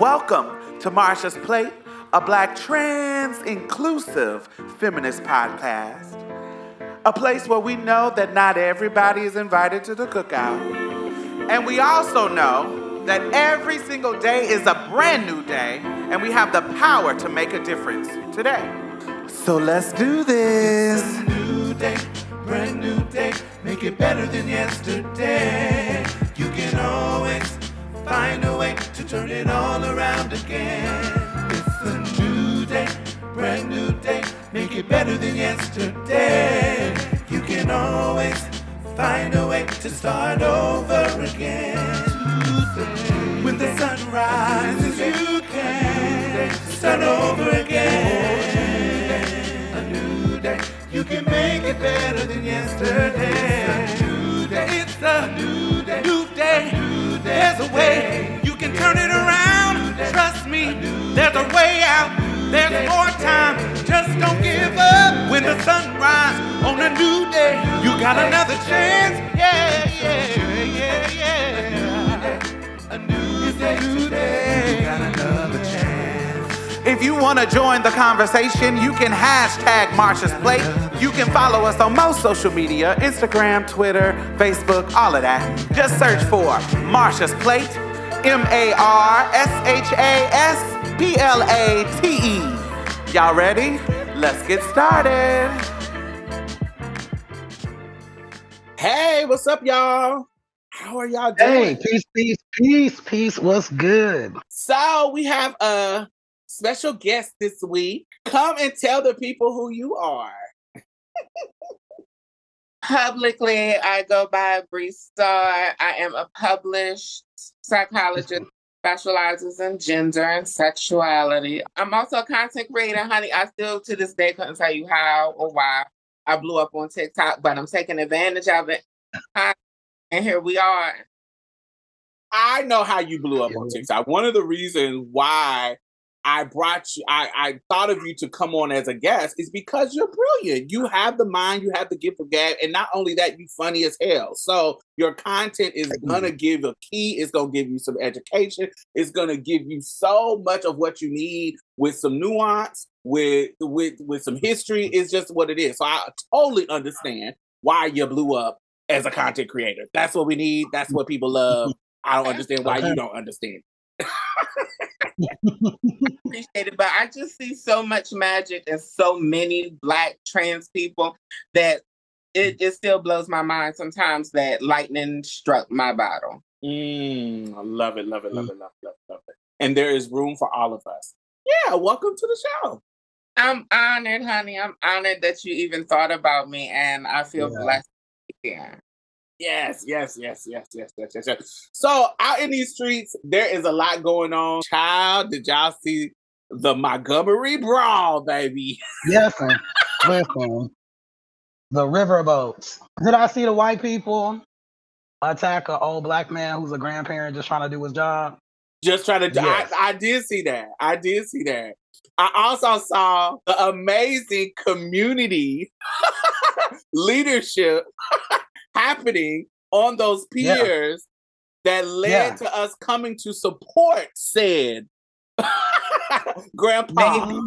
Welcome to Marsha's Plate, a black trans inclusive feminist podcast. A place where we know that not everybody is invited to the cookout. And we also know that every single day is a brand new day, and we have the power to make a difference today. So let's do this. new day, brand new day, make it better than yesterday. You can always find a way to turn it all around again. It's a new day, brand new day, make it better than yesterday. You can always find a way to start over again. When the sun rises, you can start over again. A new day, you can make it better than yesterday. There's a way you can turn it around. Trust me, there's a way out. There's more time. Just don't give up when the sun rises on a new day. You got another chance. Yeah, yeah, yeah, yeah. A new day If you want to join the conversation, you can hashtag Marsha's Plate. You can follow us on most social media Instagram, Twitter, Facebook, all of that. Just search for Marsha's Plate, M A R S H A S P L A T E. Y'all ready? Let's get started. Hey, what's up, y'all? How are y'all doing? Hey, peace, peace, peace, peace. What's good? So we have a special guest this week. Come and tell the people who you are. Publicly, I go by Bre Starr. I am a published psychologist, specializes in gender and sexuality. I'm also a content creator, honey. I still to this day couldn't tell you how or why I blew up on TikTok, but I'm taking advantage of it. And here we are. I know how you blew up on TikTok. One of the reasons why I brought you, I, I thought of you to come on as a guest is because you're brilliant. You have the mind, you have the gift of gab, and not only that, you funny as hell. So your content is gonna give a key. It's gonna give you some education. It's gonna give you so much of what you need with some nuance, with with with some history. It's just what it is. So I totally understand why you blew up as a content creator. That's what we need. That's what people love. I don't understand why you don't understand. Appreciate it. But I just see so much magic and so many black trans people that it, it still blows my mind sometimes that lightning struck my bottle. Mm, I love it, love it, love it, love it, love it, love it. And there is room for all of us. Yeah, welcome to the show. I'm honored, honey. I'm honored that you even thought about me, and I feel Yeah. blessed. Yeah. Yes, yes, yes, yes, yes, yes, yes, yes. So out in these streets, there is a lot going on. Child, did y'all see the Montgomery Brawl, baby? Listen, listen. The riverboats. Did I see the white people attack an old black man who's a grandparent just trying to do his job? Just trying to. Yes. I, I did see that. I did see that. I also saw the amazing community leadership happening on those Yeah. piers that led Yeah. to us coming to support said grandpa.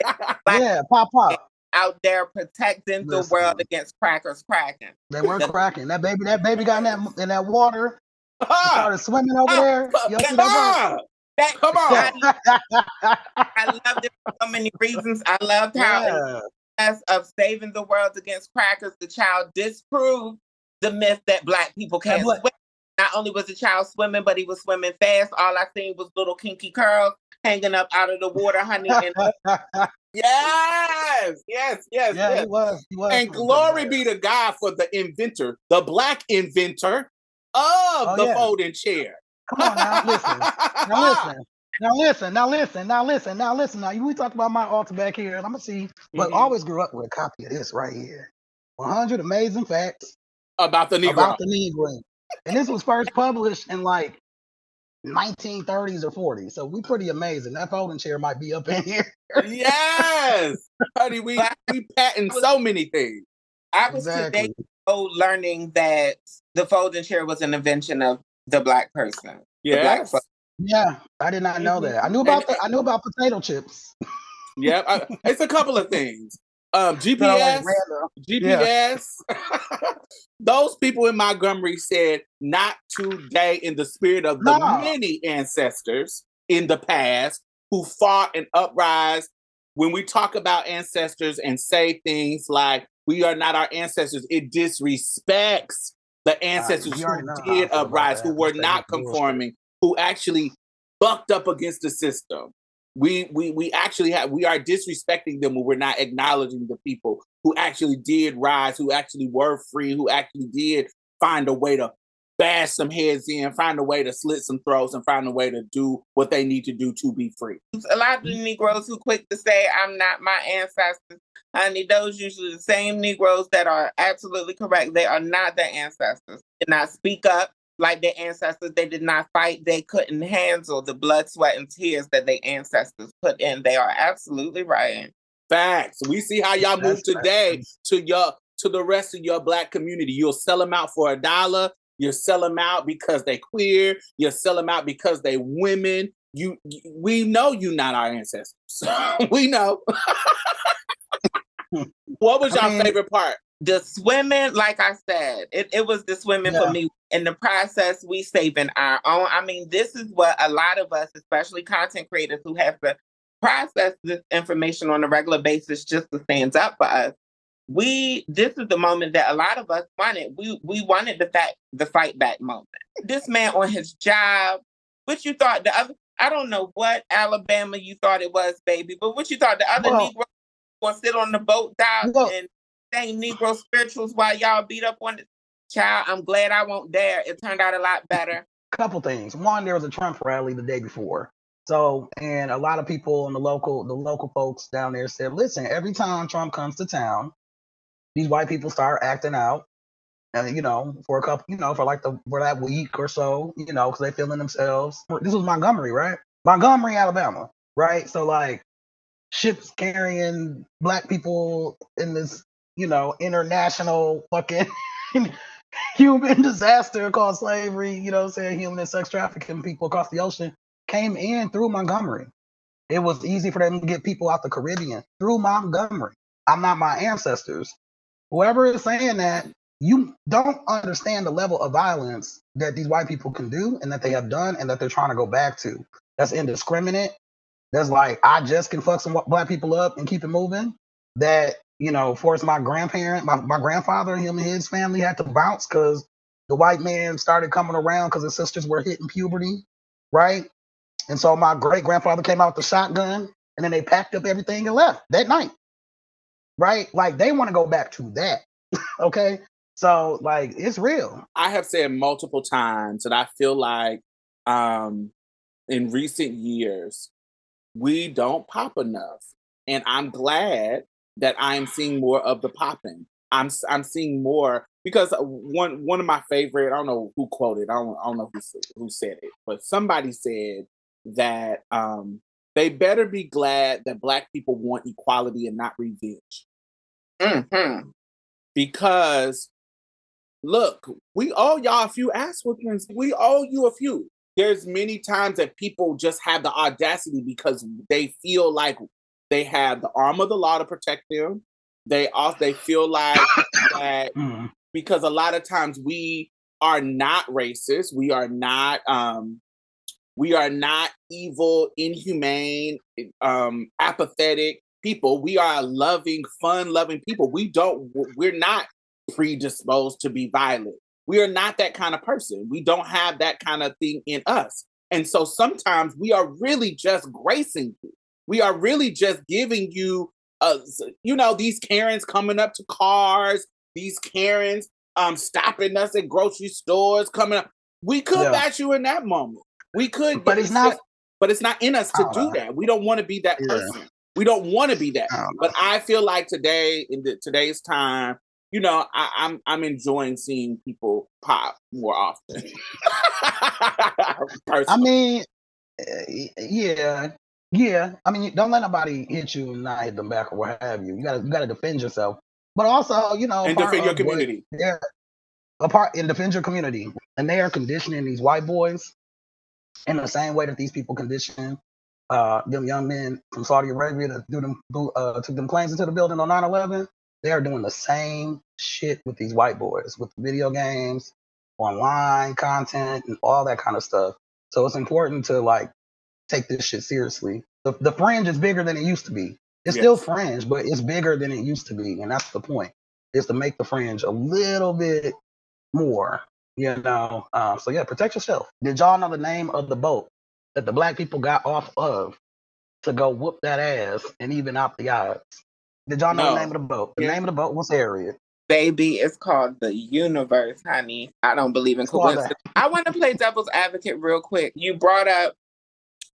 Yeah, yeah pop pop. Out there protecting the world against crackers cracking. They weren't cracking. That baby, that baby got in that in that water, started swimming over ah, there. Y'all see that? Come on. I, I loved it for so many reasons. I loved how yeah. of saving the world against crackers, the child disproved the myth that black people can't swim. Not only was the child swimming, but he was swimming fast. All I seen was little kinky curls hanging up out of the water, honey. And Yes, yes, yes, yeah, yes. he was. He was. And glory be to God for the inventor, the black inventor of the yeah. folding chair. Come on now, listen. Now listen. Now listen. Now listen. Now listen. Now listen. Now we talked about my altar back here, and I'm gonna see. But Mhm. always grew up with a copy of this right here. 100 amazing facts About the Negro. about the Negro. And this was first published in like 1930s or 40s. So we pretty amazing. That folding chair might be up in here. yes, honey, we we patent so many things. I was today oh, learning that the folding chair was an invention of the black person. The black Yeah, I did not know mm-hmm. that. I knew about the, I knew about potato chips. Yep, I, it's a couple of things. Um, GPS, GPS. Those people in Montgomery said, "Not today." In the spirit of the no. many ancestors in the past who fought and uprise. When we talk about ancestors and say things like "We are not our ancestors," it disrespects the ancestors uh, who did uprise, who were not conforming, who actually bucked up against the system we we we actually have we are disrespecting them when we're not acknowledging the people who actually did rise, who actually were free, who actually did find a way to bash some heads in, find a way to slit some throats, and find a way to do what they need to do to be free. A lot of the Negroes who quick to say, I'm not my ancestors, honey, those usually the same Negroes that are absolutely correct. They are not their ancestors. Did not speak up like their ancestors, they did not fight. They couldn't handle the blood, sweat, and tears that their ancestors put in. They are absolutely right. Facts. We see how y'all move today to your to the rest of your black community. You'll sell them out for a dollar. You sell them out because they queer. You sell them out because they women. You, we know you not our ancestors. we know. what was your favorite part? The swimming, like I said, it, it was the swimming yeah. for me. In the process, we saving our own. I mean, this is what a lot of us, especially content creators who have to process this information on a regular basis just to stand up for us. We this is the moment that a lot of us wanted. We we wanted the fact the fight back moment. This man on his job, which you thought the other I don't know what Alabama you thought it was, baby, but what you thought the other well, Negro gonna sit on the boat dock well, and sing Negro spirituals while y'all beat up on the child. I'm glad I won't dare. It turned out a lot better. Couple things. One, there was a Trump rally the day before. So, and a lot of people in the local, the local folks down there said, listen, every time Trump comes to town, these white people start acting out. And you know, for a couple, you know, for like the for that week or so, you know, because they feeling themselves. This was Montgomery, right? Montgomery, Alabama, right? So like ships carrying black people in this, you know, international fucking human disaster called slavery, you know, saying human and sex trafficking people across the ocean came in through Montgomery. It was easy for them to get people out the Caribbean through Montgomery. I'm not my ancestors. Whoever is saying that, you don't understand the level of violence that these white people can do and that they have done and that they're trying to go back to. That's indiscriminate. That's like, I just can fuck some black people up and keep it moving. That, you know, forced my grandparent, my, my grandfather, him and his family had to bounce because the white man started coming around because his sisters were hitting puberty, right? And so my great grandfather came out with the shotgun and then they packed up everything and left that night. Right? Like they want to go back to that. okay. So like it's real. I have said multiple times that I feel like um in recent years we don't pop enough. And I'm glad that I'm seeing more of the popping. I'm I'm seeing more because one one of my favorite I don't know who quoted I don't I don't know who who said it but somebody said that um, they better be glad that Black people want equality and not revenge. Mm-hmm. Because look, we owe y'all a few ass whoopings. We owe you a few. There's many times that people just have the audacity because they feel like they have the arm of the law to protect them. They also they feel like that mm. because a lot of times we are not racist. We are not um we are not evil, inhumane, um, apathetic people. We are loving, fun loving people. We don't, we're not predisposed to be violent. We are not that kind of person. We don't have that kind of thing in us. And so sometimes we are really just gracing you. We are really just giving you, uh, you know, these Karens coming up to cars, these Karens um, stopping us at grocery stores, coming up. We could yeah. bash you in that moment. We could, but it's not. But it's not in us to do know. that. We don't want to be that yeah. person. We don't want to be that. I but I feel like today, in the, today's time, you know, I, I'm I'm enjoying seeing people pop more often. I mean, eh, yeah, yeah. I mean, don't let nobody hit you and not hit them back or what have you. You gotta you gotta defend yourself, but also, you know, and defend your community. Yeah, apart part and defend your community, and they are conditioning these white boys in the same way that these people condition uh, them young men from Saudi Arabia to do them uh, took them planes into the building on 9/11. They are doing the same shit with these white boys with video games, online content, and all that kind of stuff. So it's important to like take this shit seriously. The the fringe is bigger than it used to be. It's Yes. still fringe, but it's bigger than it used to be, and that's the point. Is to make the fringe a little bit more, you know. Um, so yeah, protect yourself. Did y'all know the name of the boat that the black people got off of to go whoop that ass and even out the odds? Did y'all know No. the name of the boat? The Yeah. name of the boat was Harriet. Baby, it's called the universe, honey. I don't believe in coincidence. I want to play devil's advocate real quick. You brought up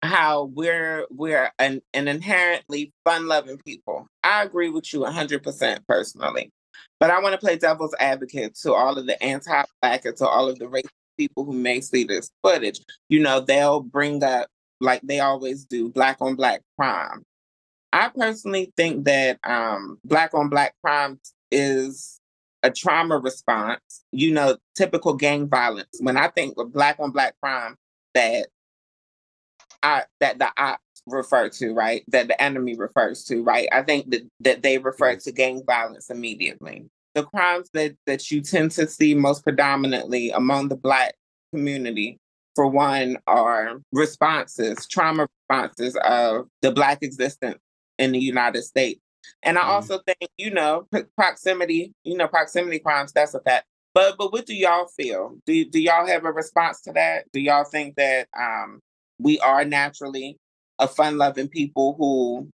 how we're we're an, an inherently fun-loving people. I agree with you 100% personally. But I want to play devil's advocate to all of the anti-black and to all of the racist people who may see this footage. You know, they'll bring up like they always do black on black crime. I personally think that um, black on black crime is a trauma response, you know, typical gang violence. When I think of black on black crime that I that the I refer to, right? That the enemy refers to, right? I think that, that they refer to gang violence immediately. The crimes that, that you tend to see most predominantly among the black community, for one, are responses, trauma responses of the black existence in the United States. And I Mhm. also think, you know, proximity, you know, proximity crimes, that's a fact. But but what do y'all feel? Do do y'all have a response to that? Do y'all think that um we are naturally a fun loving people who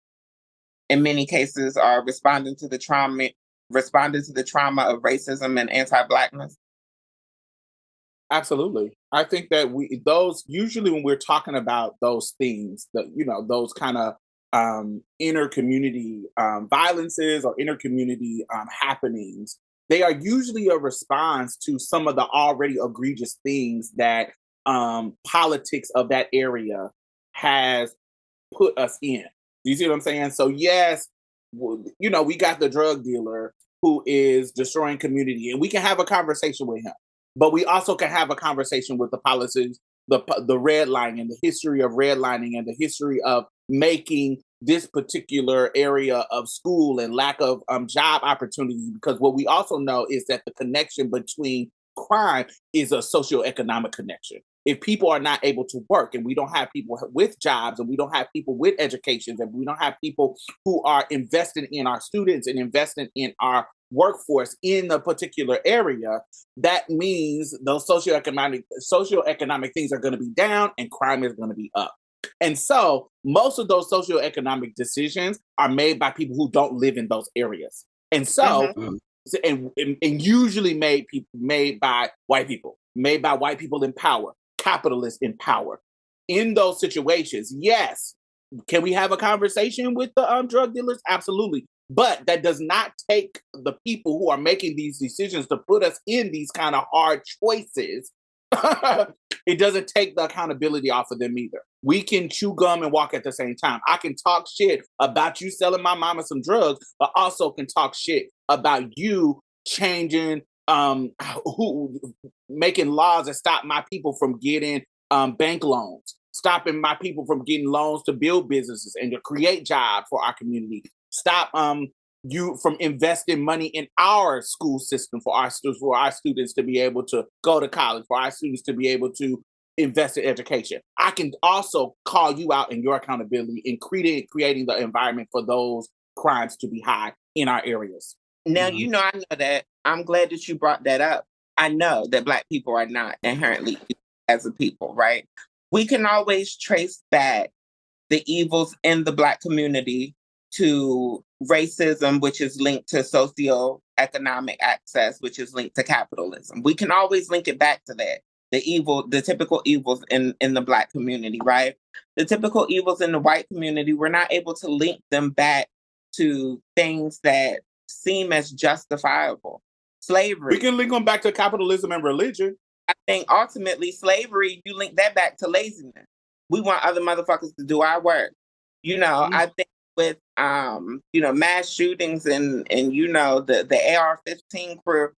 in many cases are responding to the trauma responding to the trauma of racism and anti-blackness? Absolutely. I think that we those usually when we're talking about those things the you know, those kind of um inner community um violences or inner community um happenings, they are usually a response to some of the already egregious things that um politics of that area has put us in. Do you see what I'm saying? So yes, you know, we got the drug dealer who is destroying community and we can have a conversation with him but we also can have a conversation with the policies, the the redlining, and the history of redlining, and the history of making this particular area of school and lack of um, job opportunities. Because what we also know is that the connection between crime is a socioeconomic connection. If people are not able to work, and we don't have people with jobs, and we don't have people with educations, and we don't have people who are invested in our students and invested in our workforce in a particular area, that means those socioeconomic socioeconomic things are going to be down and crime is going to be up. And so most of those socioeconomic decisions are made by people who don't live in those areas. And so Mhm. and, and and usually made people made by white people, made by white people in power, capitalists in power. In those situations, yes, can we have a conversation with the um, drug dealers? Absolutely. But that does not take the people who are making these decisions to put us in these kind of hard choices. it doesn't take the accountability off of them either. We can chew gum and walk at the same time. I can talk shit about you selling my mama some drugs, but also can talk shit about you changing um who making laws that stop my people from getting um bank loans stopping my people from getting loans to build businesses and to create jobs for our community stop um you from investing money in our school system for our students for our students to be able to go to college for our students to be able to invest in education i can also call you out in your accountability in creating creating the environment for those crimes to be high in our areas Now Mhm. you know I know that. I'm glad that you brought that up. I know that black people are not inherently as a people, right? We can always trace back the evils in the black community to racism, which is linked to socioeconomic access, which is linked to capitalism. We can always link it back to that. The evil, the typical evils in, in the black community, right? The typical evils in the white community, we're not able to link them back to things that seem as justifiable. Slavery. we can link them back to capitalism and religion I think ultimately slavery, you link that back to laziness. We want other motherfuckers to do our work. You know, Mm. I think with um, you know, mass shootings and and you know the the AR-15 crew,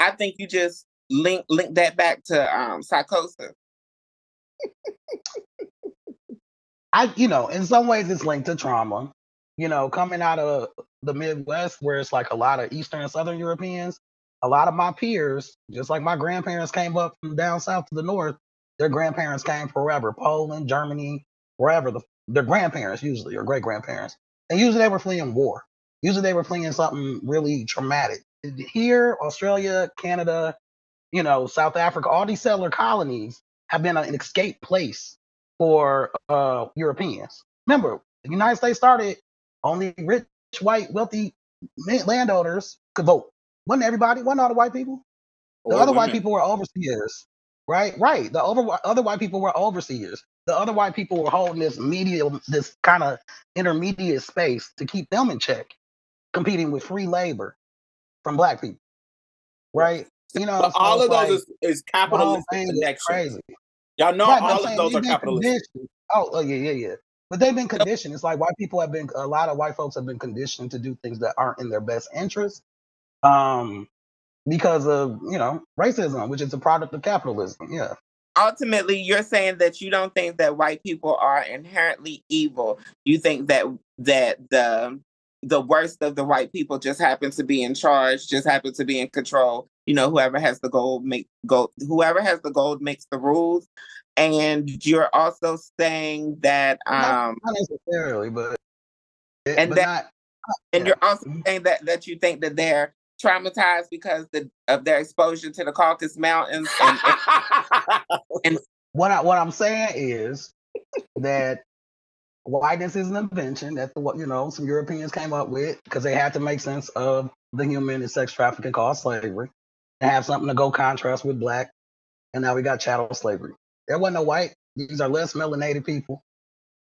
I think you just link link that back to um psychosis. I, you know, in some ways it's linked to trauma. You know, coming out of the Midwest where it's like a lot of Eastern and Southern Europeans, a lot of my peers, just like my grandparents came up from down south to the north, their grandparents came forever. Poland, Germany, wherever the their grandparents usually or great grandparents. And usually they were fleeing war. Usually they were fleeing something really traumatic. Here, Australia, Canada, you know, South Africa, all these settler colonies have been an escape place for uh, Europeans. Remember, the United States started only rich, white, wealthy landowners could vote. Wasn't everybody? Wasn't all the white people? The or other women. white people were overseers, right? Right. The over, other white people were overseers. The other white people were holding this medium, this kind of intermediate space to keep them in check, competing with free labor from black people, right? You know, so all of like, those is, is capitalistic connection. Crazy. Y'all know right, all of those are capitalistic. Oh, oh, yeah, yeah, yeah. But they've been conditioned. It's like white people have been a lot of white folks have been conditioned to do things that aren't in their best interest. Um, because of you know racism, which is a product of capitalism. Yeah. Ultimately, you're saying that you don't think that white people are inherently evil. You think that that the the worst of the white people just happen to be in charge, just happen to be in control. You know, whoever has the gold make gold. Whoever has the gold makes the rules. And you're also saying that um not, necessarily, but and but that not, and yeah. you're also mm-hmm. saying that that you think that they're traumatized because the, of their exposure to the Caucasus Mountains. And, and, and what I, what I'm saying is that whiteness is an invention that the you know some Europeans came up with because they had to make sense of the human and sex trafficking called slavery and have something to go contrast with black. And now we got chattel slavery. There wasn't no white. These are less melanated people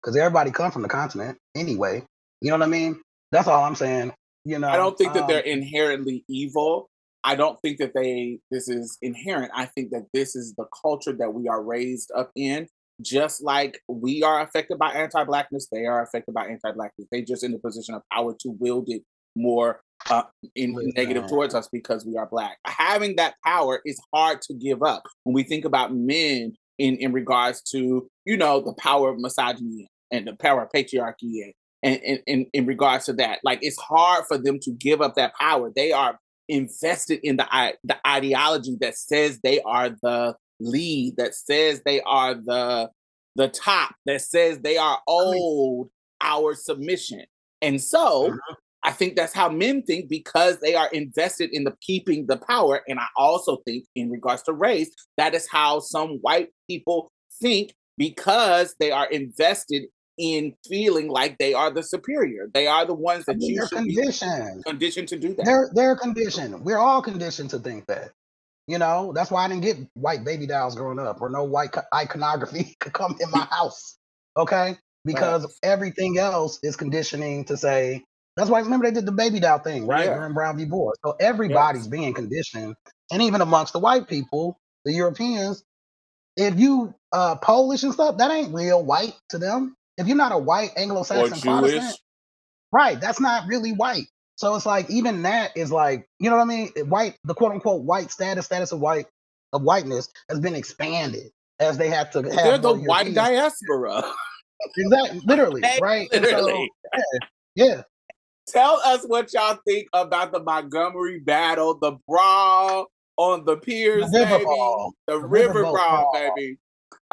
because everybody come from the continent anyway. You know what I mean? That's all I'm saying. You know, I don't think that they're um inherently evil. I don't think that they this is inherent. I think that this is the culture that we are raised up in. Just like we are affected by anti-blackness, they are affected by anti-blackness. They just in the position of power to wield it more uh, in negative towards us because we are black. Having that power is hard to give up. When we think about men in in regards to you know the power of misogyny and the power of patriarchy and and in, in regards to that. Like it's hard for them to give up that power. They are invested in the the ideology that says they are the lead, that says they are the the top, that says they are owed our submission. And so mm-hmm. I think that's how men think because they are invested in the keeping the power. And I also think in regards to race, that is how some white people think because they are invested in feeling like they are the superior. They are the ones that I mean, you should conditioned. conditioned to do that. They're they're conditioned. We're all conditioned to think that. You know, that's why I didn't get white baby dolls growing up or no white iconography could come in my house. Okay? Because right. everything else is conditioning to say, that's why remember they did the baby doll thing, right? Yeah. in Brown v. Board. So everybody's yes. being conditioned. And even amongst the white people, the Europeans, if you uh Polish and stuff, that ain't real white to them if you're not a white Anglo-Saxon Protestant, right, that's not really white. So it's like even that is like, you know what I mean? White, the quote unquote white status, status of white of whiteness has been expanded as they have to have They're the white diaspora. exactly, literally, right? Literally. So, yeah, yeah. Tell us what y'all think about the Montgomery battle, the brawl on the piers, the river baby. Ball. The, the river, river brawl, brawl, baby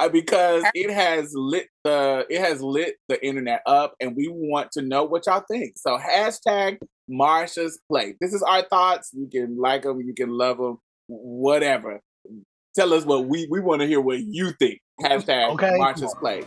uh, because it has lit the it has lit the internet up, and we want to know what y'all think. So hashtag Marsha's Plate. This is our thoughts. You can like them, you can love them, whatever. Tell us what we we want to hear what you think. Hashtag okay. Marsha's plate.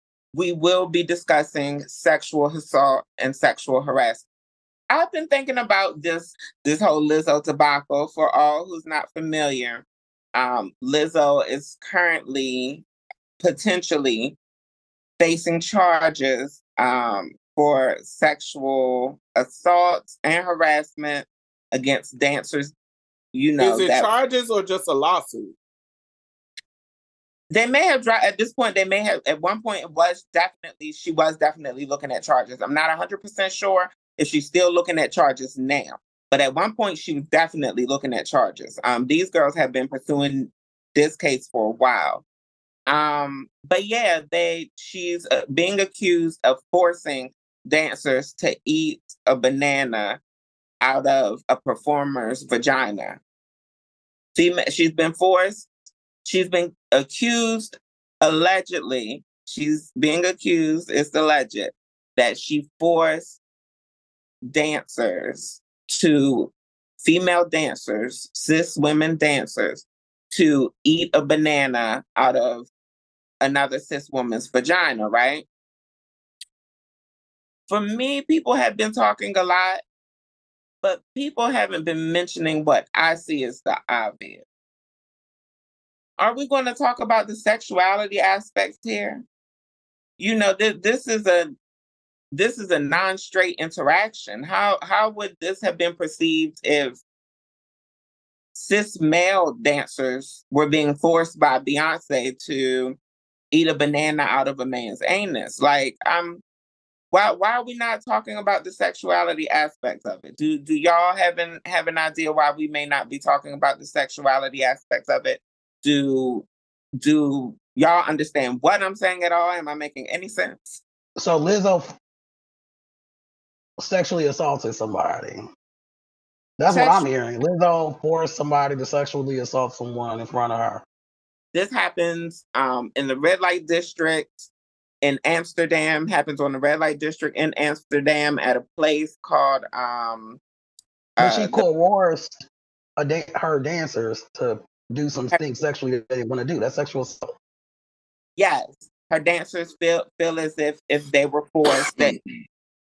we will be discussing sexual assault and sexual harassment. I've been thinking about this this whole Lizzo debacle. For all who's not familiar, um, Lizzo is currently potentially facing charges um, for sexual assault and harassment against dancers. You know, Is it that charges or just a lawsuit? They may have tried at this point. They may have at one point. It was definitely she was definitely looking at charges. I'm not 100 percent sure if she's still looking at charges now, but at one point she was definitely looking at charges. Um, these girls have been pursuing this case for a while. Um, but yeah, they she's uh, being accused of forcing dancers to eat a banana out of a performer's vagina. Female, she's been forced. She's been accused, allegedly. She's being accused. It's alleged that she forced dancers to female dancers, cis women dancers, to eat a banana out of another cis woman's vagina, right? For me, people have been talking a lot, but people haven't been mentioning what I see as the obvious. Are we going to talk about the sexuality aspects here? You know, th- this is a this is a non-straight interaction. How how would this have been perceived if cis male dancers were being forced by Beyonce to eat a banana out of a man's anus? Like, I'm why why are we not talking about the sexuality aspects of it? Do do y'all have an have an idea why we may not be talking about the sexuality aspects of it? Do do y'all understand what I'm saying at all? Am I making any sense? So Lizzo sexually assaulted somebody. That's what I'm hearing. Lizzo forced somebody to sexually assault someone in front of her. This happens um, in the red light district in Amsterdam. Happens on the red light district in Amsterdam at a place called um, uh, she coerced a da- her dancers to do some things sexually that they want to do. That's sexual assault. yes. Her dancers feel feel as if if they were forced that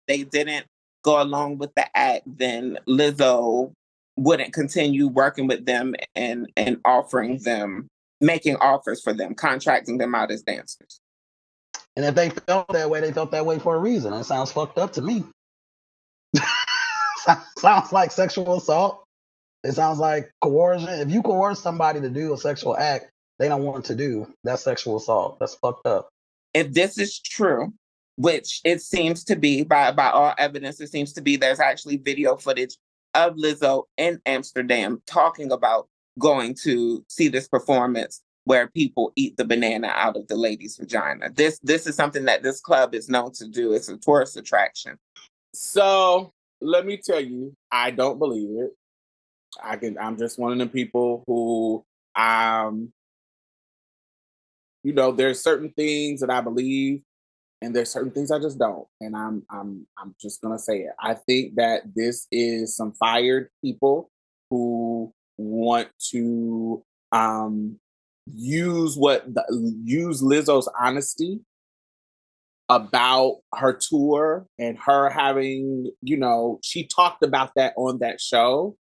they didn't go along with the act, then Lizzo wouldn't continue working with them and and offering them making offers for them, contracting them out as dancers. And if they felt that way, they felt that way for a reason. It sounds fucked up to me. sounds like sexual assault. It sounds like coercion. If you coerce somebody to do a sexual act they don't want to do, that's sexual assault. That's fucked up. if this is true, which it seems to be by by all evidence, it seems to be there's actually video footage of Lizzo in Amsterdam talking about going to see this performance where people eat the banana out of the lady's vagina. This this is something that this club is known to do. It's a tourist attraction. So let me tell you, I don't believe it. I can. I'm just one of the people who, um, you know, there's certain things that I believe, and there's certain things I just don't. And I'm, I'm, I'm just gonna say it. I think that this is some fired people who want to um use what the, use Lizzo's honesty about her tour and her having, you know, she talked about that on that show.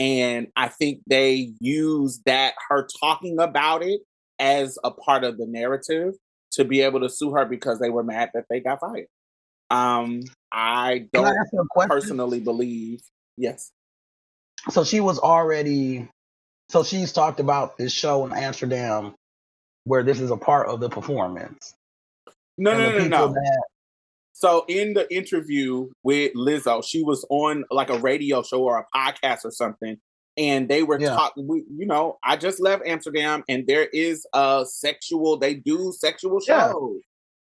And I think they used that, her talking about it as a part of the narrative to be able to sue her because they were mad that they got fired. Um, I don't ask you a question? personally believe, yes. So she was already, so she's talked about this show in Amsterdam where this is a part of the performance. No, and no, no, no. that So in the interview with Lizzo, she was on like a radio show or a podcast or something, and they were Yeah. talking. You know, I just left Amsterdam, and there is a sexual. They do sexual Yeah. shows,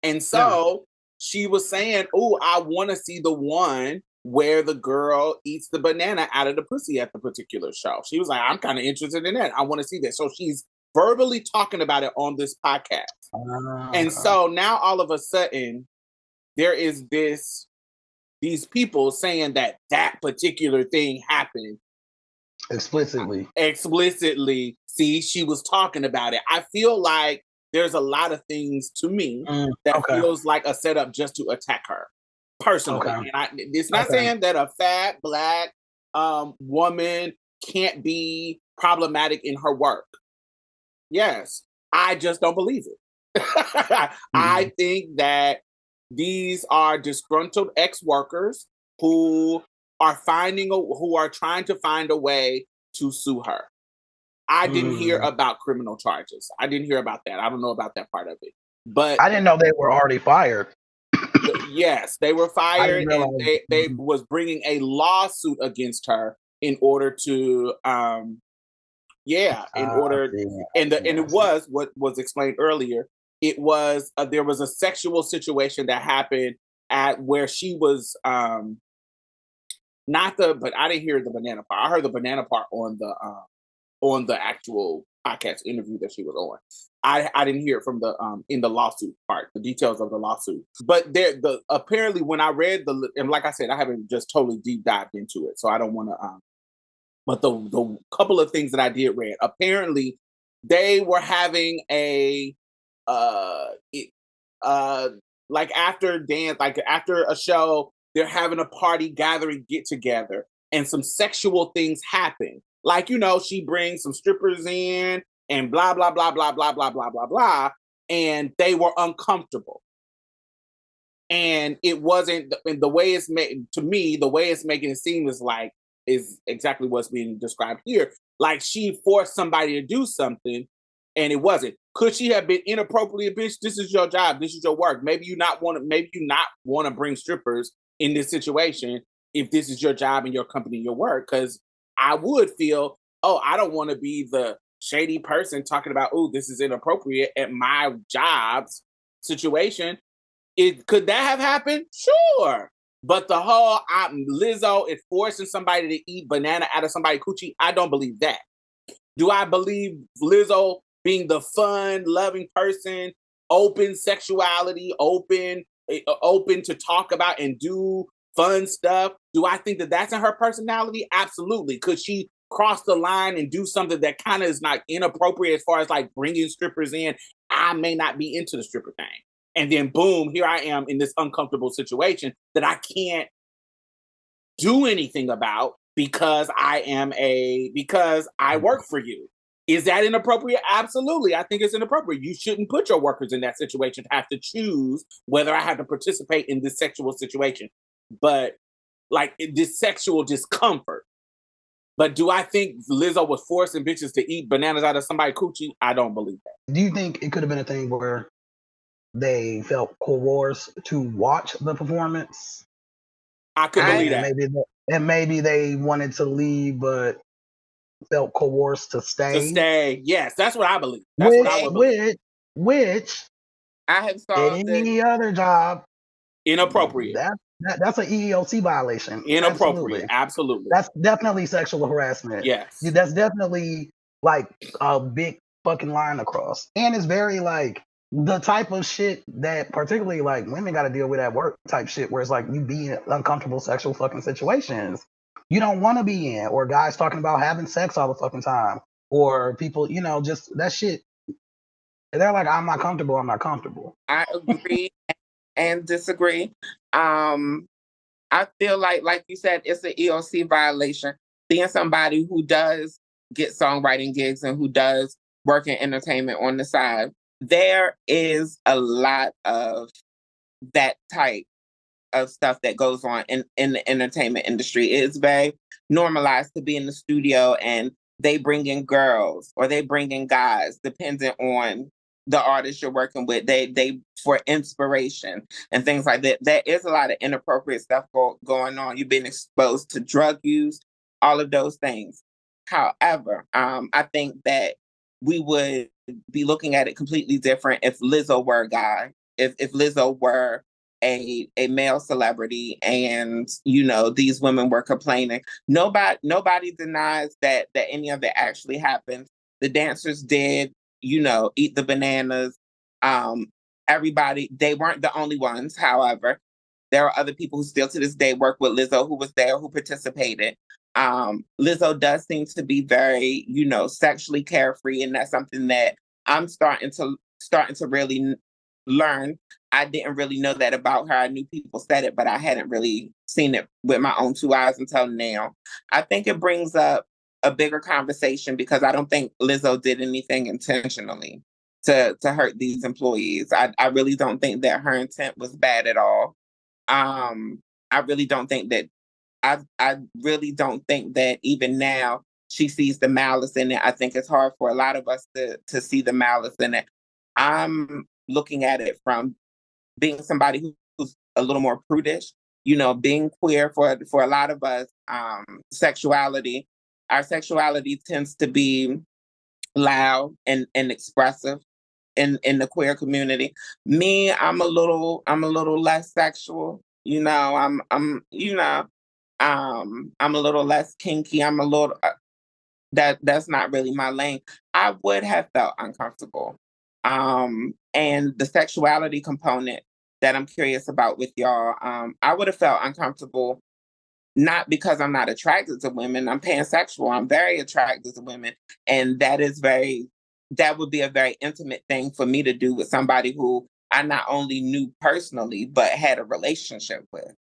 and so she was saying, "Oh, I want to see the one." Where the girl eats the banana out of the pussy at the particular show. She was like, I'm kind of interested in that. I want to see that. So she's verbally talking about it on this podcast. And Uh, so now all of a sudden, there is this these people saying that that particular thing happened explicitly. explicitly. See, she was talking about it. I feel like there's a lot of things to me Mm, that okay. feels like a setup just to attack her personally. Okay. And I, it's not Okay. saying that a fat black um, woman can't be problematic in her work. Yes, I just don't believe it. I think that these are disgruntled ex-workers who are finding a, who are trying to find a way to sue her. I didn't hear Mm. about criminal charges. I didn't hear about that. I don't know about that part of it. But I didn't know they were already fired. yes, they were fired and they, they Mhm. was bringing a lawsuit against her in order to um yeah, in Ah, order yeah. and the and Yeah, it was what was explained earlier. It was uh, there was a sexual situation that happened at where she was um not the but I didn't hear the banana part. I heard the banana part on the um on the actual podcast interview that she was on. I I didn't hear it from the um in the lawsuit part, the details of the lawsuit. But there the apparently when I read the and like I said, I haven't just totally deep dived into it, so I don't want to um but the the couple of things that I did read, apparently they were having a uh uh like after dance, like after a show, they're having a party gathering get together and some sexual things happen. Like, you know, she brings some strippers in and blah blah blah blah blah blah blah blah blah. And they were uncomfortable. And it wasn't and the way it's made to me, the way it's making it seem is like is exactly what's being described here. Like she forced somebody to do something and it wasn't. Could she have been inappropriate, bitch? This is your job. This is your work. Maybe you not want to. Maybe you not want to bring strippers in this situation if this is your job and your company, your work. Because I would feel, oh, I don't want to be the shady person talking about, oh, this is inappropriate at my job's situation. It could that have happened? Sure. But the whole I'm Lizzo is forcing somebody to eat banana out of somebody's coochie. I don't believe that. Do I believe Lizzo being the fun, loving person, open sexuality, open, eh, open to talk about and do fun stuff? Do I think that that's in her personality? Absolutely. Could she cross the line and do something that kind of is not inappropriate as far as like bringing strippers in? I may not be into the stripper thing. And then boom, here I am in this uncomfortable situation that I can't do anything about because I am a because I work for you. Is that inappropriate? Absolutely. I think it's inappropriate. You shouldn't put your workers in that situation to have to choose whether I have to participate in this sexual situation. But like this sexual discomfort. But do I think Lizzo was forcing bitches to eat bananas out of somebody's coochie? I don't believe that. Do you think it could have been a thing where they felt coerced to watch the performance? I could I- believe and that. maybe they, and maybe they wanted to leave but felt coerced to stay. To stay. Yes, that's what I believe. That's which, what I believe. which, which, I have saw any other job, Inappropriate. That, that that's an EEOC violation. Inappropriate. Absolutely. Absolutely. That's definitely sexual harassment. yes. That's definitely like a big fucking line across. And it's very like the type of shit that particularly like women gotta deal with at work type shit where it's like you be in uncomfortable sexual fucking situations you don't want to be in, or guys talking about having sex all the fucking time, or people, you know, just that shit. They're like, I'm not comfortable, I'm not comfortable. I agree and disagree. Um, I feel like, like you said, it's an EOC violation. Being somebody who does get songwriting gigs and who does work in entertainment on the side, there is a lot of that type of stuff that goes on in, in the entertainment industry. is very normalized to be in the studio and they bring in girls or they bring in guys, depending on the artists you're working with. They they for inspiration and things like that. There is a lot of inappropriate stuff go, going on. You've been exposed to drug use, all of those things. However, um, I think that we would be looking at it completely different if Lizzo were a guy. If if Lizzo were a a male celebrity and you know these women were complaining. Nobody nobody denies that that any of it actually happened. The dancers did you know eat the bananas. Um everybody they weren't the only ones however. There are other people who still to this day work with lizzo who was there who participated. Um lizzo does seem to be very you know sexually carefree and that's something that i'm starting to starting to really learn I didn't really know that about her. I knew people said it, but I hadn't really seen it with my own two eyes until now. I think it brings up a bigger conversation because I don't think Lizzo did anything intentionally to to hurt these employees. I, I really don't think that her intent was bad at all. Um, I really don't think that I I really don't think that even now she sees the malice in it. I think it's hard for a lot of us to to see the malice in it. I'm looking at it from being somebody who's a little more prudish, you know, being queer for for a lot of us, um, sexuality, our sexuality tends to be loud and, and expressive in in the queer community. Me, I'm a little I'm a little less sexual. You know, I'm I'm you know, um, I'm a little less kinky. I'm a little uh, that that's not really my lane. I would have felt uncomfortable. Um, and the sexuality component that I'm curious about with y'all. Um, I would have felt uncomfortable, not because I'm not attracted to women. I'm pansexual. I'm very attracted to women, and that is very that would be a very intimate thing for me to do with somebody who I not only knew personally but had a relationship with.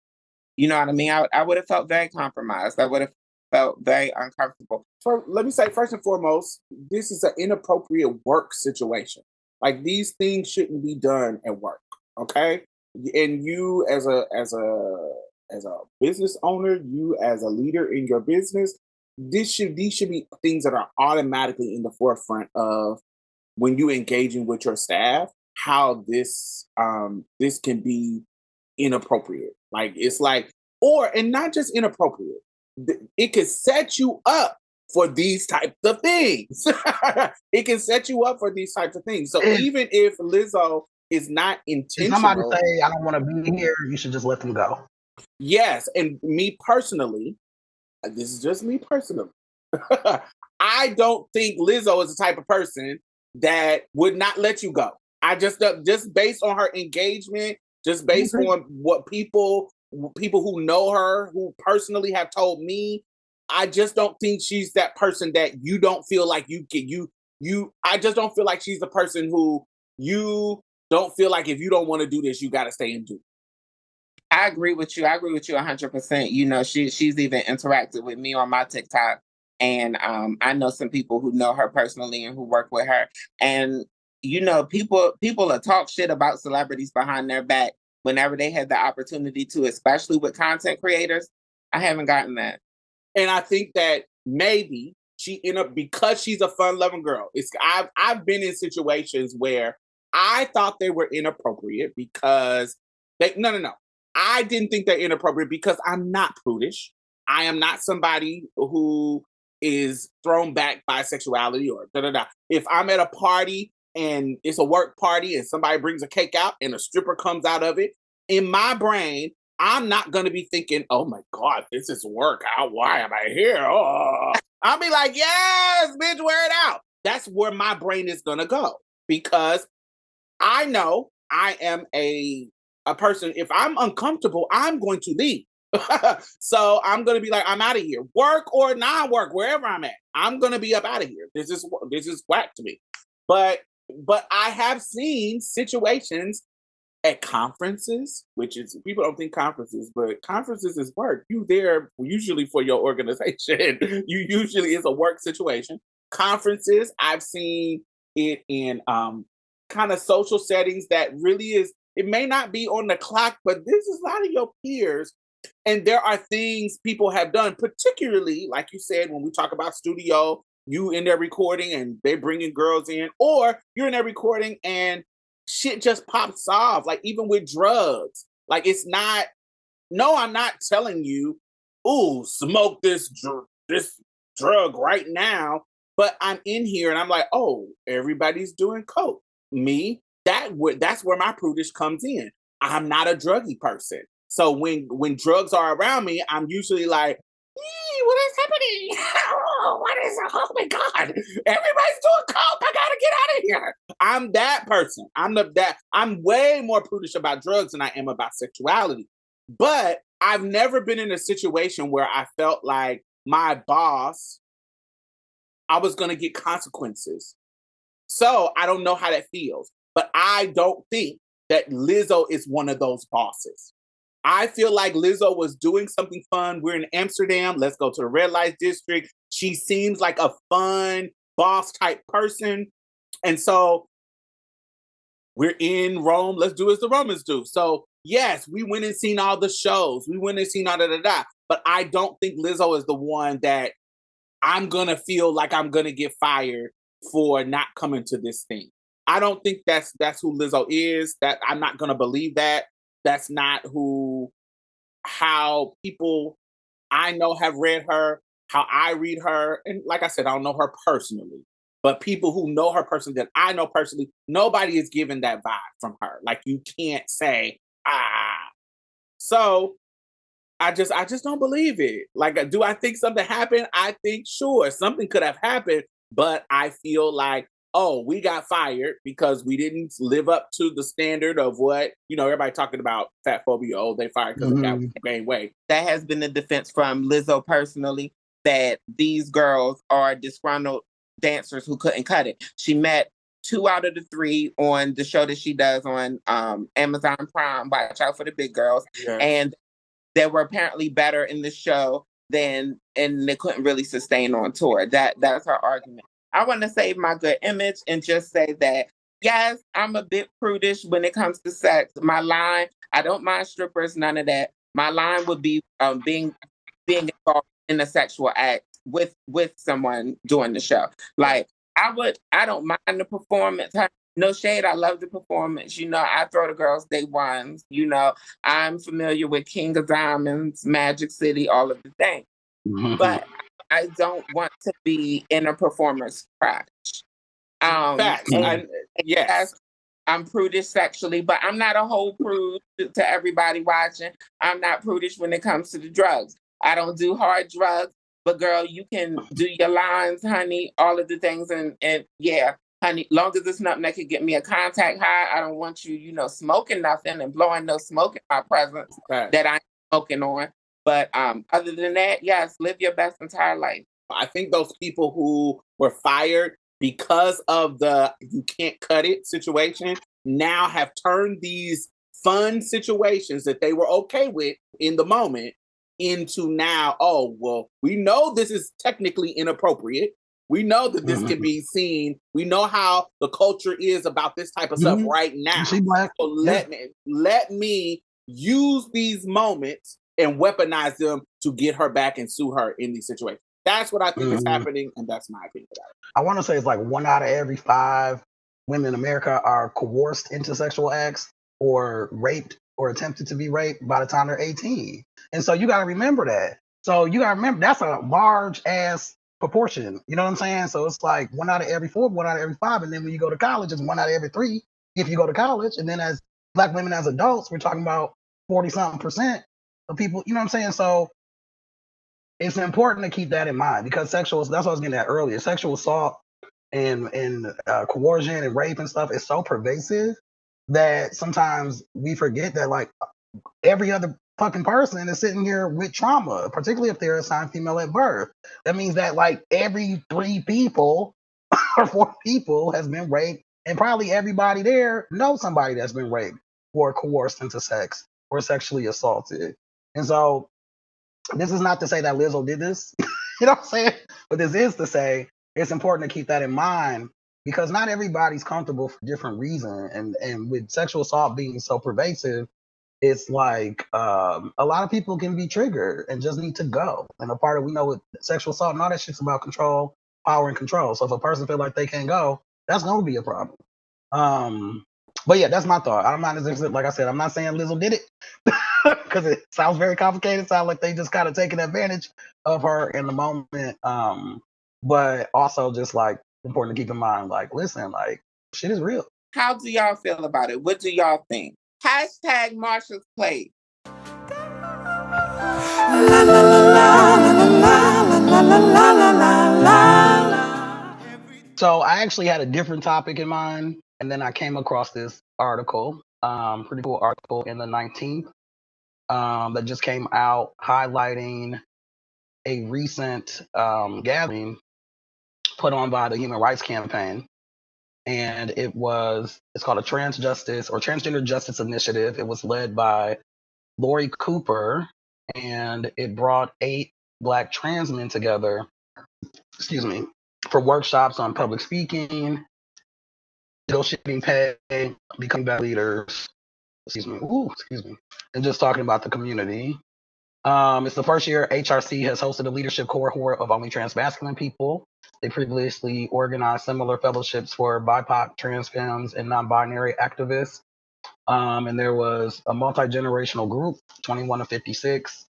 You know what I mean? I, I would have felt very compromised. I would have felt very uncomfortable. For, let me say first and foremost, this is an inappropriate work situation. Like these things shouldn't be done at work. Okay, and you as a as a as a business owner, you as a leader in your business, this should these should be things that are automatically in the forefront of when you engaging with your staff. How this um this can be inappropriate. Like it's like or and not just inappropriate. It could set you up for these types of things. it can set you up for these types of things. So even if Lizzo is not intentional. somebody say, I don't want to be here, you should just let them go. Yes. And me personally, uh, this is just me personally. I don't think Lizzo is the type of person that would not let you go. I just uh, just based on her engagement, just based mm-hmm. on what people people who know her, who personally have told me, I just don't think she's that person that you don't feel like you can you you I just don't feel like she's the person who you don't feel like if you don't want to do this, you got to stay and do. It. I agree with you. I agree with you 100%. You know, she she's even interacted with me on my TikTok and um, I know some people who know her personally and who work with her and you know, people people are talk shit about celebrities behind their back whenever they had the opportunity to, especially with content creators. I haven't gotten that. And I think that maybe she end up because she's a fun loving girl. It's I've I've been in situations where I thought they were inappropriate because they no no no. I didn't think they're inappropriate because I'm not prudish. I am not somebody who is thrown back by sexuality or da da da. If I'm at a party and it's a work party and somebody brings a cake out and a stripper comes out of it, in my brain, I'm not gonna be thinking, "Oh my god, this is work. How? Why am I here?" Oh. I'll be like, "Yes, bitch, wear it out." That's where my brain is gonna go because I know I am a a person. If I'm uncomfortable, I'm going to leave. so I'm gonna be like, I'm out of here, work or non-work, wherever I'm at. I'm gonna be up out of here. This is this is whack to me. But but I have seen situations at conferences, which is people don't think conferences, but conferences is work. You there usually for your organization. you usually is a work situation. Conferences, I've seen it in um, kind of social settings that really is it may not be on the clock but this is a lot of your peers and there are things people have done particularly like you said when we talk about studio you in there recording and they bringing girls in, or you're in there recording and shit just pops off. Like even with drugs, like it's not. No, I'm not telling you, ooh, smoke this dr- this drug right now. But I'm in here and I'm like, oh, everybody's doing coke. Me, that would that's where my prudish comes in. I'm not a druggy person. So when when drugs are around me, I'm usually like, what is happening? Oh, what is oh my god. Everybody's doing coke. I gotta get out of here. I'm that person. I'm the that I'm way more prudish about drugs than I am about sexuality. But I've never been in a situation where I felt like my boss, I was gonna get consequences. So I don't know how that feels. But I don't think that Lizzo is one of those bosses. I feel like Lizzo was doing something fun. We're in Amsterdam. Let's go to the red light district. She seems like a fun boss type person. And so we're in Rome. Let's do as the Romans do. So, yes, we went and seen all the shows. We went and seen all da da da. But I don't think Lizzo is the one that I'm going to feel like I'm going to get fired for not coming to this thing. I don't think that's that's who Lizzo is. That I'm not to believe that that's not who how people I know have read her, how I read her. And like I said, I don't know her personally, but people who know her personally that I know personally, nobody is giving that vibe from her. Like you can't say, ah. So I just I just don't believe it. Like do I think something happened? I think sure, something could have happened, but I feel like oh, we got fired because we didn't live up to the standard of what, you know, everybody talking about fat phobia. Oh, they fired because mm-hmm. of that gain weight. That has been the defense from Lizzo personally that these girls are disgruntled dancers who couldn't cut it. She met two out of the three on the show that she does on um, Amazon Prime, Watch Out for the Big Grrls. Yeah. And they were apparently better in the show than and they couldn't really sustain on tour. That that's her argument. I want to save my good image and just say that yes, I'm a bit prudish when it comes to sex. My line, I don't mind strippers, none of that. My line would be um, being being involved in a sexual act with with someone doing the show. Like I would, I don't mind the performance. No shade, I love the performance. You know, I throw the girls day ones. You know, I'm familiar with King of Diamonds, Magic City, all of the things. Mm-hmm. But I don't want to be in a performer's crash. Um, Facts. And, yes. I'm prudish sexually, but I'm not a whole prude to everybody watching. I'm not prudish when it comes to the drugs. I don't do hard drugs, but girl, you can do your lines, honey, all of the things. And, and yeah, honey, long as it's nothing that could get me a contact high, I don't want you, you know, smoking nothing and blowing no smoke in my presence right. that I'm smoking on. But um, other than that, yes, live your best entire life. I think those people who were fired because of the you can't cut it situation now have turned these fun situations that they were okay with in the moment into now, oh, well, we know this is technically inappropriate. We know that this mm-hmm. can be seen. We know how the culture is about this type of mm-hmm. stuff right now. So let yeah. me let me use these moments and weaponize them to get her back and sue her in these situations. That's what I think mm-hmm. is happening, and that's my opinion about it. I want to say it's like one out of every five women in America are coerced into sexual acts or raped or attempted to be raped by the time they're 18. And so you got to remember that. So you got to remember that's a large ass proportion. You know what I'm saying? So it's like one out of every four, one out of every five. And then when you go to college, it's one out of every three if you go to college. And then as black women as adults, we're talking about 40 something percent of people, you know what I'm saying? So it's important to keep that in mind because sexual that's what I was getting at earlier. Sexual assault and and uh, coercion and rape and stuff is so pervasive that sometimes we forget that like every other fucking person is sitting here with trauma, particularly if they're assigned female at birth. That means that like every three people or four people has been raped, and probably everybody there knows somebody that's been raped or coerced into sex or sexually assaulted. And so this is not to say that Lizzo did this, you know what I'm saying? But this is to say it's important to keep that in mind because not everybody's comfortable for different reasons. And and with sexual assault being so pervasive, it's like um, a lot of people can be triggered and just need to go. And a part of we know with sexual assault and all that shit's about control, power and control. So if a person feel like they can't go, that's to be a problem. Um, but yeah, that's my thought. I'm not as like I said, I'm not saying Lizzo did it because it sounds very complicated. Sounds like they just kind of taking advantage of her in the moment. Um, but also just like important to keep in mind, like, listen, like shit is real. How do y'all feel about it? What do y'all think? Hashtag Marsha's plate. So I actually had a different topic in mind, and then I came across this article, um, pretty cool article in the 19th um, that just came out highlighting a recent um, gathering put on by the Human Rights Campaign. And it was, it's called a Trans Justice or Transgender Justice Initiative. It was led by Tori Cooper, and it brought eight Black trans men together, excuse me, for workshops on public speaking, negotiating pay, becoming better leaders, excuse me, ooh, excuse me, and just talking about the community. Um, it's the first year HRC has hosted a leadership cohort of only trans masculine people. They previously organized similar fellowships for BIPOC, trans femmes, and non-binary activists. Um, and there was a multi-generational group, 21 to 56.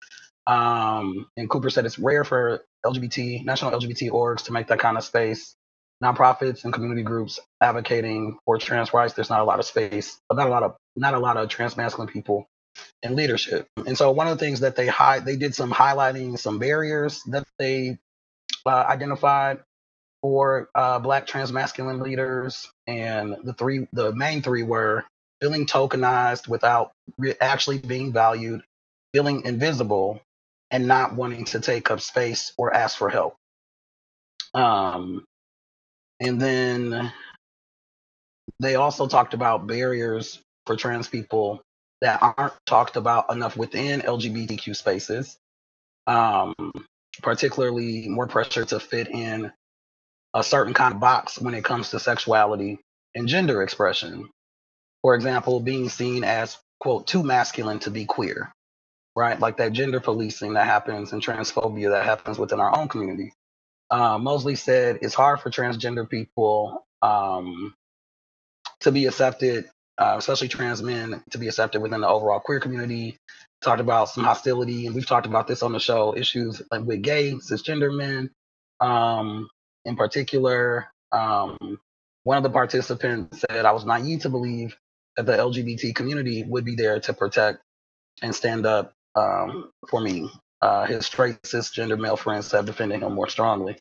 Um, and Cooper said it's rare for LGBT, national LGBT orgs to make that kind of space. Nonprofits and community groups advocating for trans rights, there's not a lot of space, not a lot of not a lot of trans masculine people in leadership. And so one of the things that they hide, they did some highlighting some barriers that they uh, identified for uh, Black trans masculine leaders, and the three, the main three were feeling tokenized without re- actually being valued, feeling invisible, and not wanting to take up space or ask for help. Um, and then they also talked about barriers for trans people that aren't talked about enough within LGBTQ spaces, um, particularly more pressure to fit in a certain kind of box when it comes to sexuality and gender expression. For example, being seen as, quote, too masculine to be queer, right? Like that gender policing that happens and transphobia that happens within our own community. Uh, Mosley said it's hard for transgender people um, to be accepted uh, especially trans men, to be accepted within the overall queer community. Talked about some hostility, and we've talked about this on the show issues like with gay cisgender men. Um, in particular, um, one of the participants said, I was naive to believe that the LGBT community would be there to protect and stand up um, for me. Uh, his straight cisgender male friends have defended him more strongly.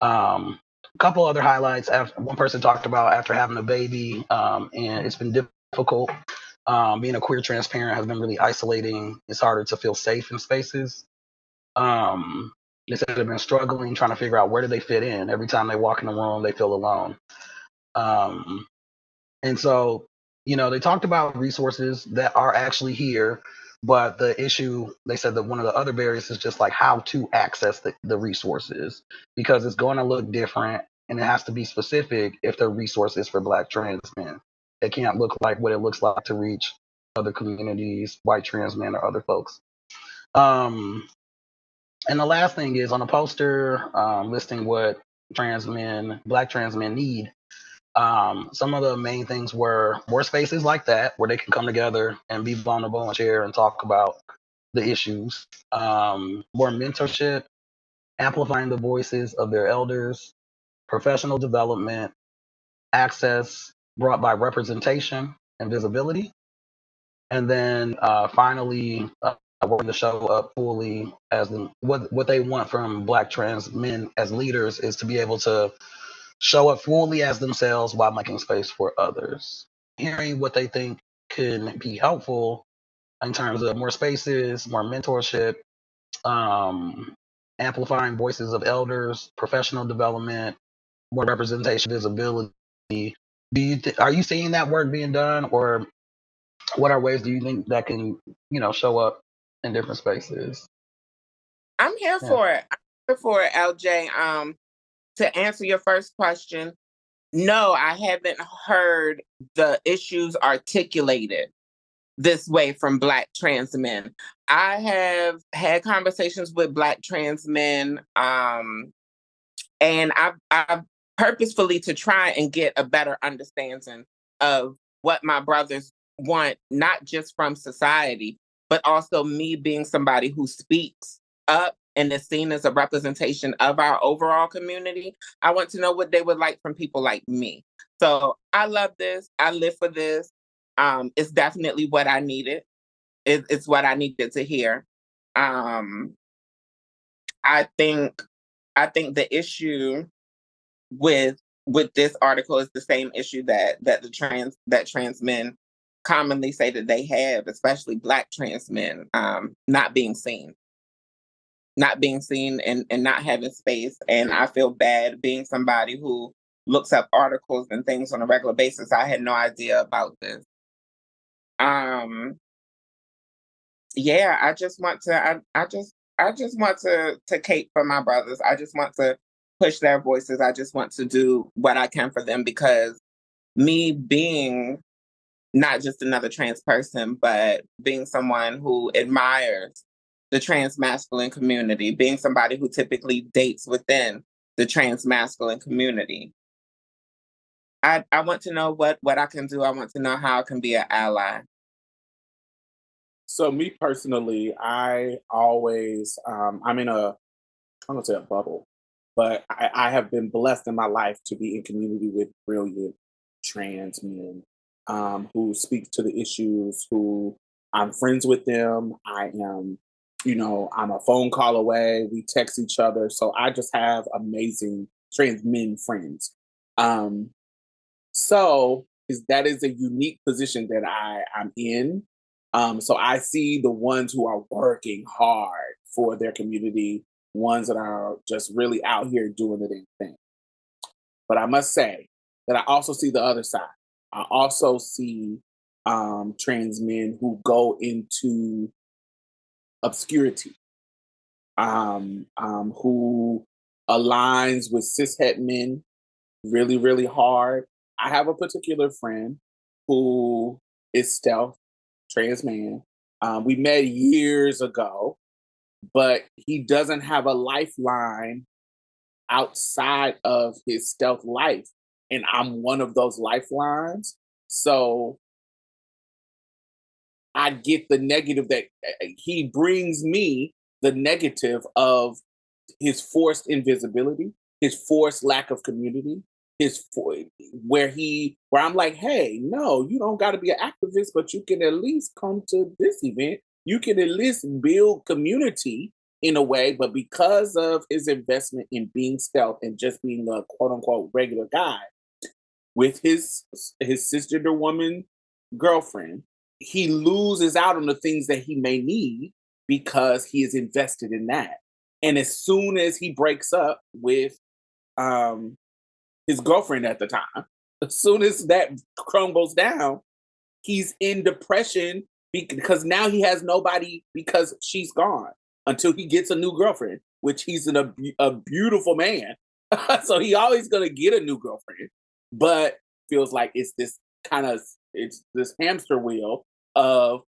Um, a couple other highlights. After, one person talked about after having a baby, um, and it's been difficult. Um, being a queer trans parent has been really isolating. It's harder to feel safe in spaces. Um, they said they've been struggling trying to figure out where do they fit in. Every time they walk in the room, they feel alone. Um, and so, you know, they talked about resources that are actually here but the issue, they said that one of the other barriers is just like how to access the, the resources because it's going to look different and it has to be specific if the resource is for Black trans men. It can't look like what it looks like to reach other communities, white trans men or other folks. Um, and the last thing is on a poster um, listing what trans men, Black trans men need um, some of the main things were more spaces like that where they can come together and be vulnerable and share and talk about the issues. Um, more mentorship, amplifying the voices of their elders, professional development, access brought by representation and visibility. And then uh, finally, uh, working to show up fully as the, what what they want from Black trans men as leaders is to be able to show up fully as themselves while making space for others. Hearing what they think can be helpful in terms of more spaces, more mentorship, um, amplifying voices of elders, professional development, more representation, visibility. Do you th- are you seeing that work being done, or what are ways do you think that can you know show up in different spaces? I'm here yeah. for it. I'm here for it, LJ. Um, to answer your first question, no, I haven't heard the issues articulated this way from Black trans men. I have had conversations with Black trans men, um, And I've, I've purposefully to try and get a better understanding of what my brothers want, not just from society, but also me being somebody who speaks up and is seen as a representation of our overall community. I want to know what they would like from people like me. So I love this. I live for this. Um, it's definitely what I needed. It, it's what I needed to hear. Um, I think I think the issue with with this article is the same issue that that the trans that trans men commonly say that they have, especially black trans men, um, not being seen. Not being seen and, and not having space. And I feel bad being somebody who looks up articles and things on a regular basis. I had no idea about this. Um yeah, I just want to I, I just I just want to to cape for my brothers. I just want to push their voices. I just want to do what I can for them because me being not just another trans person, but being someone who admires the trans masculine community, being somebody who typically dates within the trans masculine community. I, I want to know what what I can do. I want to know how I can be an ally. So me personally, I always um, I'm in a I'm gonna say a bubble, but I, I have been blessed in my life to be in community with brilliant trans men um, who speak to the issues, who I'm friends with them. I am, you know, I'm a phone call away. We text each other. So I just have amazing trans men friends. Um, so is that is a unique position that I, I'm in. Um, so I see the ones who are working hard for their community, ones that are just really out here doing the damn thing. But I must say that I also see the other side. I also see um, trans men who go into obscurity, um, um, who aligns with cishet men really, really hard. I have a particular friend who is stealth, trans man. Um, we met years ago, but he doesn't have a lifeline outside of his stealth life and I'm one of those lifelines. So I get the negative that eh, he brings me the negative of his forced invisibility, his forced lack of community, his for, where he where I'm like, hey, no, you don't got to be an activist, but you can at least come to this event. You can at least build community in a way, but because of his investment in being stealth and just being a quote unquote regular guy, with his his sister, the woman girlfriend, he loses out on the things that he may need because he is invested in that. And as soon as he breaks up with um his girlfriend at the time, as soon as that crumbles down, he's in depression because now he has nobody because she's gone until he gets a new girlfriend, which he's an, a, a beautiful man. so he always gonna get a new girlfriend but feels like it's this kind of it's this hamster wheel of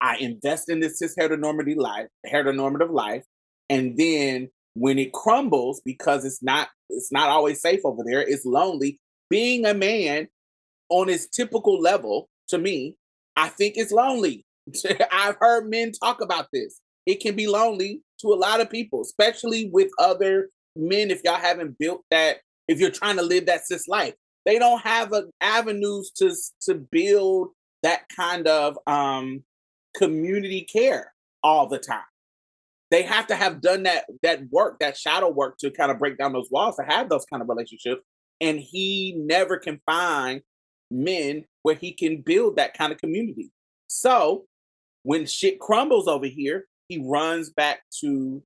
I invest in this cis heteronormative life, heteronormative life, and then when it crumbles because it's not it's not always safe over there, it's lonely. Being a man on its typical level, to me, I think it's lonely. I've heard men talk about this. It can be lonely to a lot of people, especially with other men if y'all haven't built that if you're trying to live that cis life. They don't have a, avenues to to build that kind of um, community care all the time. They have to have done that that work, that shadow work to kind of break down those walls to have those kind of relationships. And he never can find men where he can build that kind of community. So when shit crumbles over here, he runs back to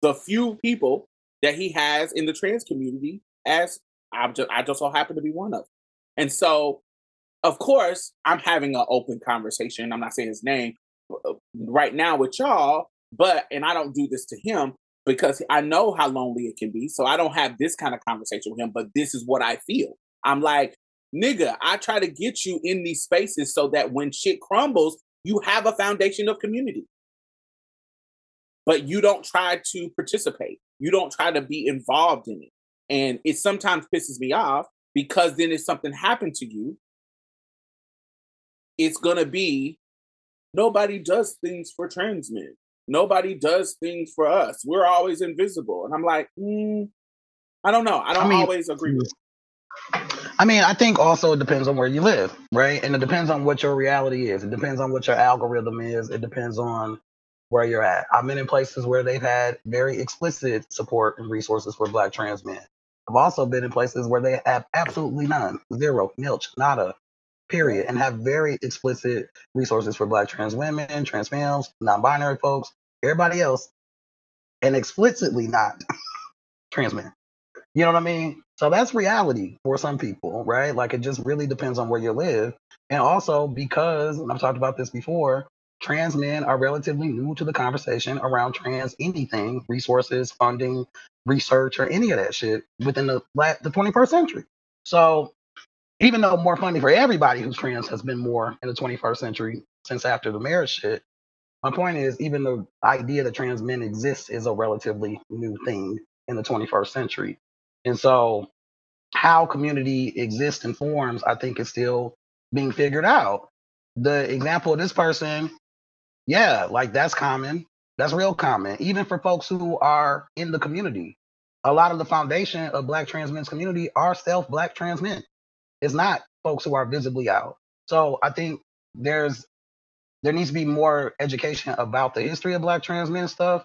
the few people that he has in the trans community as I'm just I just so happen to be one of them. And so of course I'm having an open conversation. I'm not saying his name uh, right now with y'all, but and I don't do this to him because I know how lonely it can be. So I don't have this kind of conversation with him, but this is what I feel. I'm like, nigga, I try to get you in these spaces so that when shit crumbles, you have a foundation of community. But you don't try to participate You don't try to be involved in it. And it sometimes pisses me off because then if something happened to you, it's gonna be nobody does things for trans men. Nobody does things for us. We're always invisible. And I'm like, mm, I don't know. I don't I mean, always agree with. I mean, I think also it depends on where you live, right? And it depends on what your reality is. It depends on what your algorithm is. It depends on where you're at. I've been in places where they've had very explicit support and resources for Black trans men. I've also been in places where they have absolutely none, zero, nilch, nada, period, and have very explicit resources for Black trans women, trans males, non-binary folks, everybody else, and explicitly not trans men. You know what I mean? So that's reality for some people, right? Like it just really depends on where you live. And also because, and I've talked about this before, trans men are relatively new to the conversation around trans anything, resources, funding, research, or any of that shit within the the 21st century. So even though more funding for everybody who's trans has been more in the 21st century since after the marriage shit, my point is even the idea that trans men exist is a relatively new thing in the 21st century. And so how community exists and forms, I think is still being figured out. The example of this person, yeah, like that's common. That's real common, even for folks who are in the community. A lot of the foundation of Black trans men's community are stealth Black trans men. It's not folks who are visibly out. So I think there's there needs to be more education about the history of Black trans men stuff,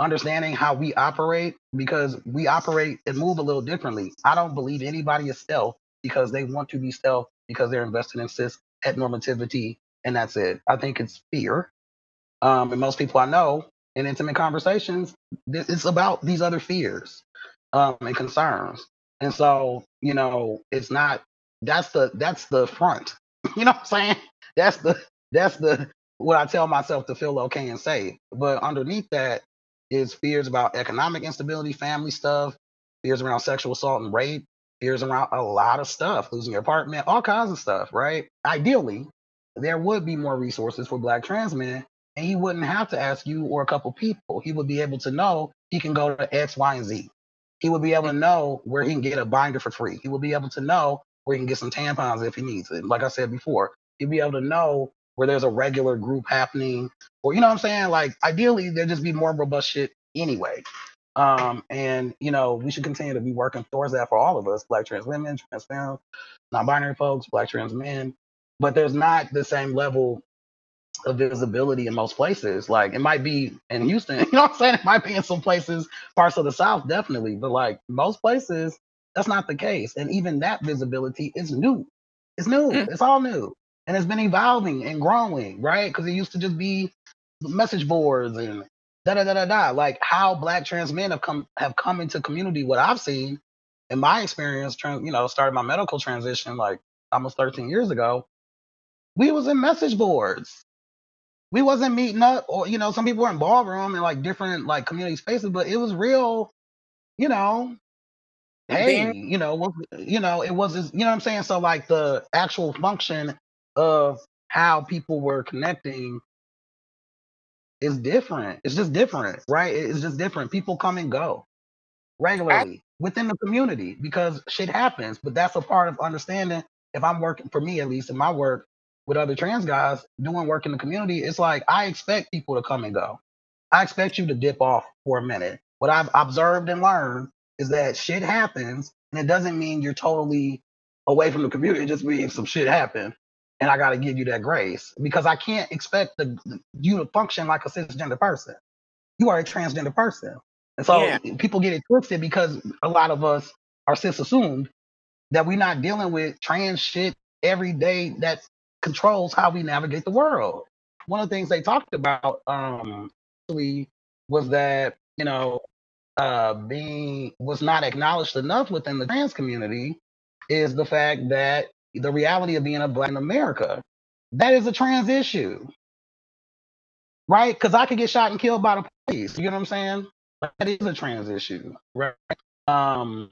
understanding how we operate because we operate and move a little differently. I don't believe anybody is stealth because they want to be stealth because they're invested in cis normativity and that's it. I think it's fear. Um, and most people I know in intimate conversations, it's about these other fears um, and concerns. And so, you know, it's not that's the that's the front. You know what I'm saying? That's the that's the what I tell myself to feel okay and safe. But underneath that is fears about economic instability, family stuff, fears around sexual assault and rape, fears around a lot of stuff, losing your apartment, all kinds of stuff, right? Ideally, there would be more resources for black trans men, and he wouldn't have to ask you or a couple people. He would be able to know he can go to X, Y, and Z. He would be able to know where he can get a binder for free. He would be able to know where he can get some tampons if he needs it. Like I said before, he'd be able to know where there's a regular group happening, or you know what I'm saying? Like ideally, there'd just be more robust shit anyway. Um, and you know, we should continue to be working towards that for all of us, black trans women, trans femmes, non-binary folks, black trans men. But there's not the same level of visibility in most places. Like it might be in Houston, you know what I'm saying? It might be in some places, parts of the South, definitely. But like most places, that's not the case. And even that visibility is new. It's new. Mm. It's all new. And it's been evolving and growing, right? Because it used to just be message boards and da da da da da. Like how black trans men have come have come into community. What I've seen in my experience, tran- you know, started my medical transition like almost 13 years ago. We was in message boards. We wasn't meeting up, or you know, some people were in ballroom and like different like community spaces, but it was real, you know. Hey, you know, you know, it was, you know what I'm saying. So like the actual function of how people were connecting is different. It's just different, right? It's just different. People come and go regularly within the community because shit happens. But that's a part of understanding. If I'm working, for me at least, in my work with other trans guys doing work in the community, it's like I expect people to come and go. I expect you to dip off for a minute. What I've observed and learned is that shit happens, and it doesn't mean you're totally away from the community. It just means some shit happened, and I got to give you that grace because I can't expect the, you to function like a cisgender person. You are a transgender person, and so Yeah. people get it twisted because a lot of us are cis assumed that we're not dealing with trans shit every day that controls how we navigate the world. One of the things they talked about um actually was that, you know, uh being was not acknowledged enough within the trans community is the fact that the reality of being a black in America. That is a trans issue. Right? Because I could get shot and killed by the police. You know what I'm saying? That is a trans issue. Right. Um,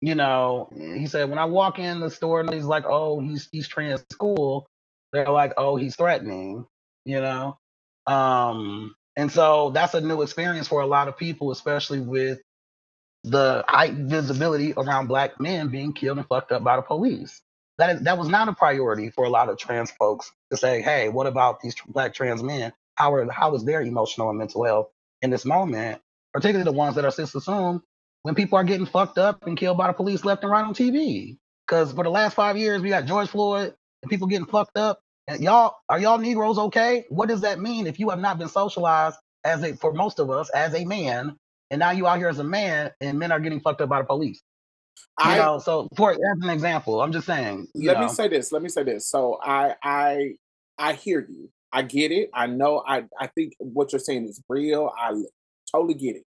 you know, he said when I walk in the store and he's like, oh, he's he's trans school, they're like, oh, he's threatening, you know. Um, and so that's a new experience for a lot of people, especially with the high visibility around black men being killed and fucked up by the police. That is that was not a priority for a lot of trans folks to say, hey, what about these black trans men? How are how is their emotional and mental health in this moment? Particularly the ones that are cis assumed when people are getting fucked up and killed by the police left and right on TV. Because for the last five years, we got George Floyd and people getting fucked up. And y'all, are y'all Negroes okay? What does that mean if you have not been socialized as a, for most of us, as a man, and now you out here as a man, and men are getting fucked up by the police? You I know, so for as an example, I'm just saying. You let know, me say this. Let me say this. So I I I hear you. I get it. I know. I I think what you're saying is real. I totally get it.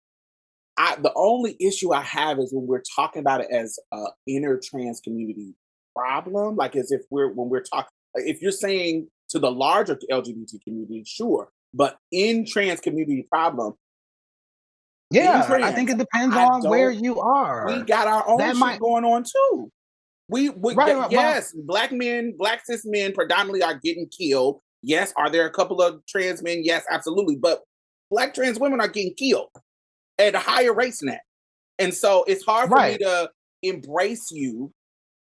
I the only issue I have is when we're talking about it as a inner trans community problem, like as if we're when we're talking. If you're saying to the larger LGBT community, sure, but in trans community problem, yeah, trans, I think it depends I on where you are. we got our own That shit might- going on too. We, we Right, y- right, well- yes, black men, black cis men predominantly are getting killed. Yes, are there a couple of trans men? Yes, absolutely. But black trans women are getting killed at a higher rates than that. And so it's hard for me to embrace you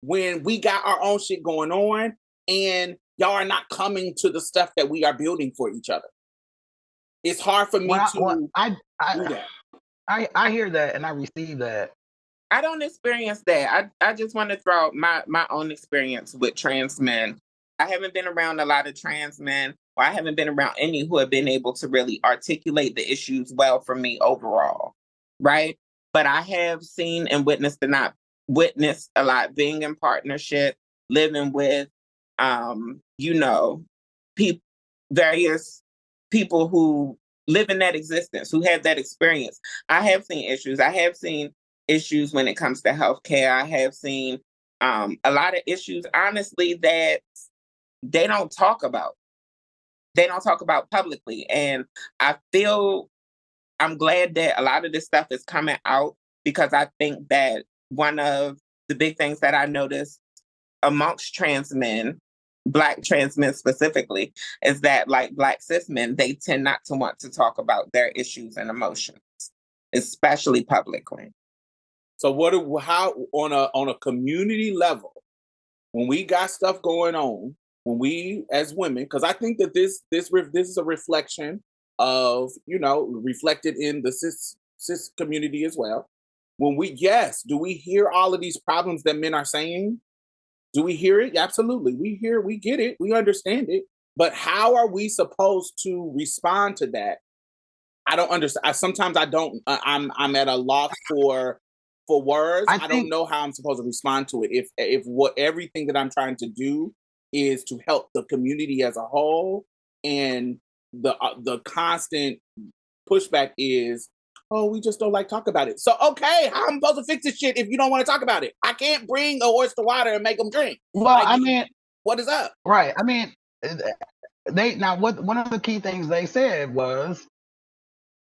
when we got our own shit going on and y'all are not coming to the stuff that we are building for each other. It's hard for me Well, to well, I, do I, that. I, I hear that and I receive that. I don't experience that. I, I just want to throw out my, my own experience with trans men. I haven't been around a lot of trans men, or I haven't been around any who have been able to really articulate the issues well for me overall. Right. But I have seen and witnessed and not witnessed a lot being in partnership, living with um, you know, people various people who live in that existence, who have that experience. I have seen issues. I have seen issues when it comes to healthcare. I have seen um, a lot of issues, honestly, that they don't talk about. They don't talk about publicly. And I feel I'm glad that a lot of this stuff is coming out because I think that one of the big things that I noticed amongst trans men, Black trans men specifically, is that like Black cis men, they tend not to want to talk about their issues and emotions, especially publicly. So what how on a on a community level, when we got stuff going on, when we as women, because I think that this this this is a reflection of you know reflected in the cis cis community as well. When we yes, do we hear all of these problems that men are saying? Do we hear it? Absolutely, we hear, we get it, we understand it. But how are we supposed to respond to that? I don't understand. I, sometimes I don't. I- I'm I'm at a loss for for words. I I, don't know how I'm supposed to respond to it. If if what everything that I'm trying to do is to help the community as a whole, and the uh, the constant pushback is, oh, we just don't like talk about it. So okay, how I'm supposed to fix this shit if you don't want to talk about it? I can't bring a horse to water and make them drink. Well, Like, I mean, What is up? right. I mean, uh, they now what one of the key things they said was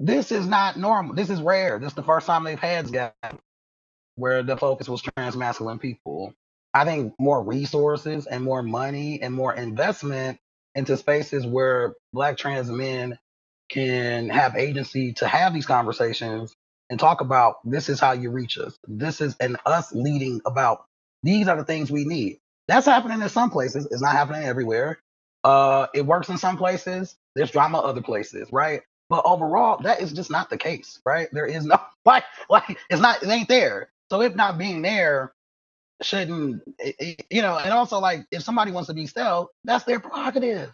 this is not normal. This is rare. This is the first time they've had guy where the focus was trans masculine people. I think more resources and more money and more investment into spaces where black trans men can have agency to have these conversations and talk about this is how you reach us. This is and us leading about these are the things we need. That's happening in some places. It's not happening everywhere. Uh, it works in some places. There's drama other places, right? But overall, that is just not the case, right? There is no like, like it's not, it ain't there. So if not being there, shouldn't it- it- you know? And also, like, if somebody wants to be stealth, that's their prerogative,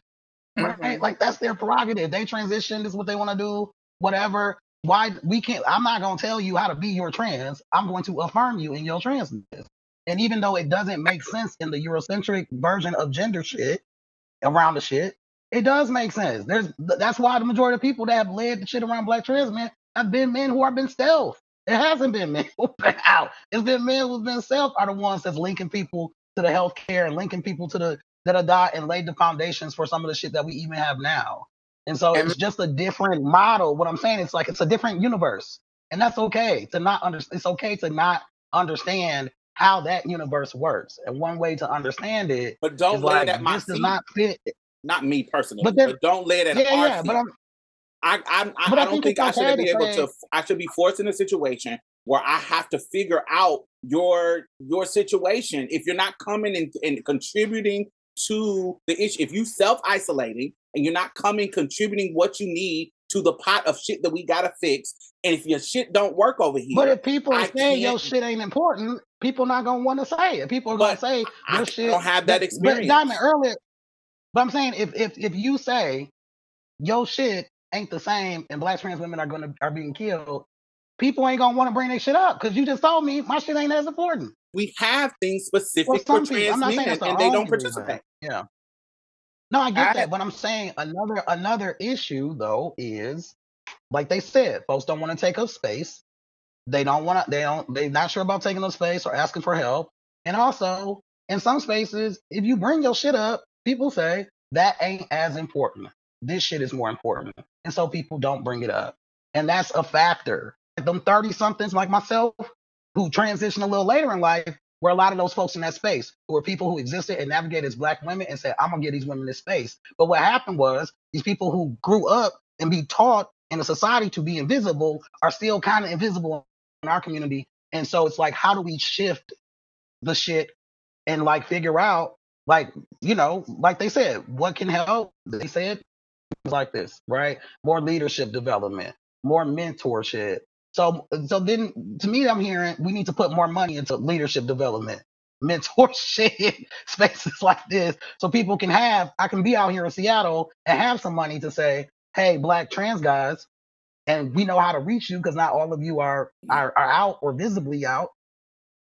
right? Mhm. Like that's their prerogative. They transition. This is what they want to do. Whatever. Why we can't? I'm not gonna tell you how to be your trans. I'm going to affirm you in your transness. And even though it doesn't make sense in the Eurocentric version of gender shit around the shit, it does make sense. There's that's why the majority of people that have led the shit around black trans men have been men who have been stealth. It hasn't been men who've been out. It's been men who've been stealth are the ones that's linking people to the healthcare and linking people to the that have died and laid the foundations for some of the shit that we even have now. And so it's just a different model. What I'm saying, it's like it's a different universe. And that's okay to not understand. It's okay to not understand how that universe works. And one way to understand it But don't is lay like it at my this does not fit. Not me personally, But but, don't lay it at Yeah, our yeah, feet. but I'm I, I, I, I I don't think I should okay be able say- to. I should be forced in a situation where I have to figure out your your situation. If you're not coming and, and contributing to the issue, if you self isolating and you're not coming contributing what you need to the pot of shit that we gotta fix, and if your shit don't work over here, But if people I say your shit ain't important, people not gonna want to say it. People are gonna say I shit. don't have that experience. But Diamond earlier, but I'm saying if if if you say your shit ain't the same and black trans women are gonna are being killed, people ain't gonna want to bring their shit up because you just told me my shit ain't as important. We have things specific Well, for trans I'm not saying men, and they don't participate. Yeah. No, I get I- that, but I'm saying another another issue though is like they said, folks don't want to take up space. They don't want to. They don't. They're not sure about taking up space or asking for help. And also, in some spaces, if you bring your shit up, people say that ain't as important. This shit is more important, and so people don't bring it up, and that's a factor. Them thirty somethings like myself who transition a little later in life were a lot of those folks in that space who were people who existed and navigated as black women and said, I'm gonna give these women this space. But what happened was these people who grew up and be taught in a society to be invisible are still kind of invisible in our community. And so it's like, how do we shift the shit and like figure out, like, you know, like they said, what can help? They said like this, right? More leadership development, more mentorship. So, so then to me, I'm hearing we need to put more money into leadership development, mentorship, spaces like this, so people can have. I can be out here in Seattle and have some money to say, "Hey, black trans guys, and we know how to reach you because not all of you are, are are out or visibly out.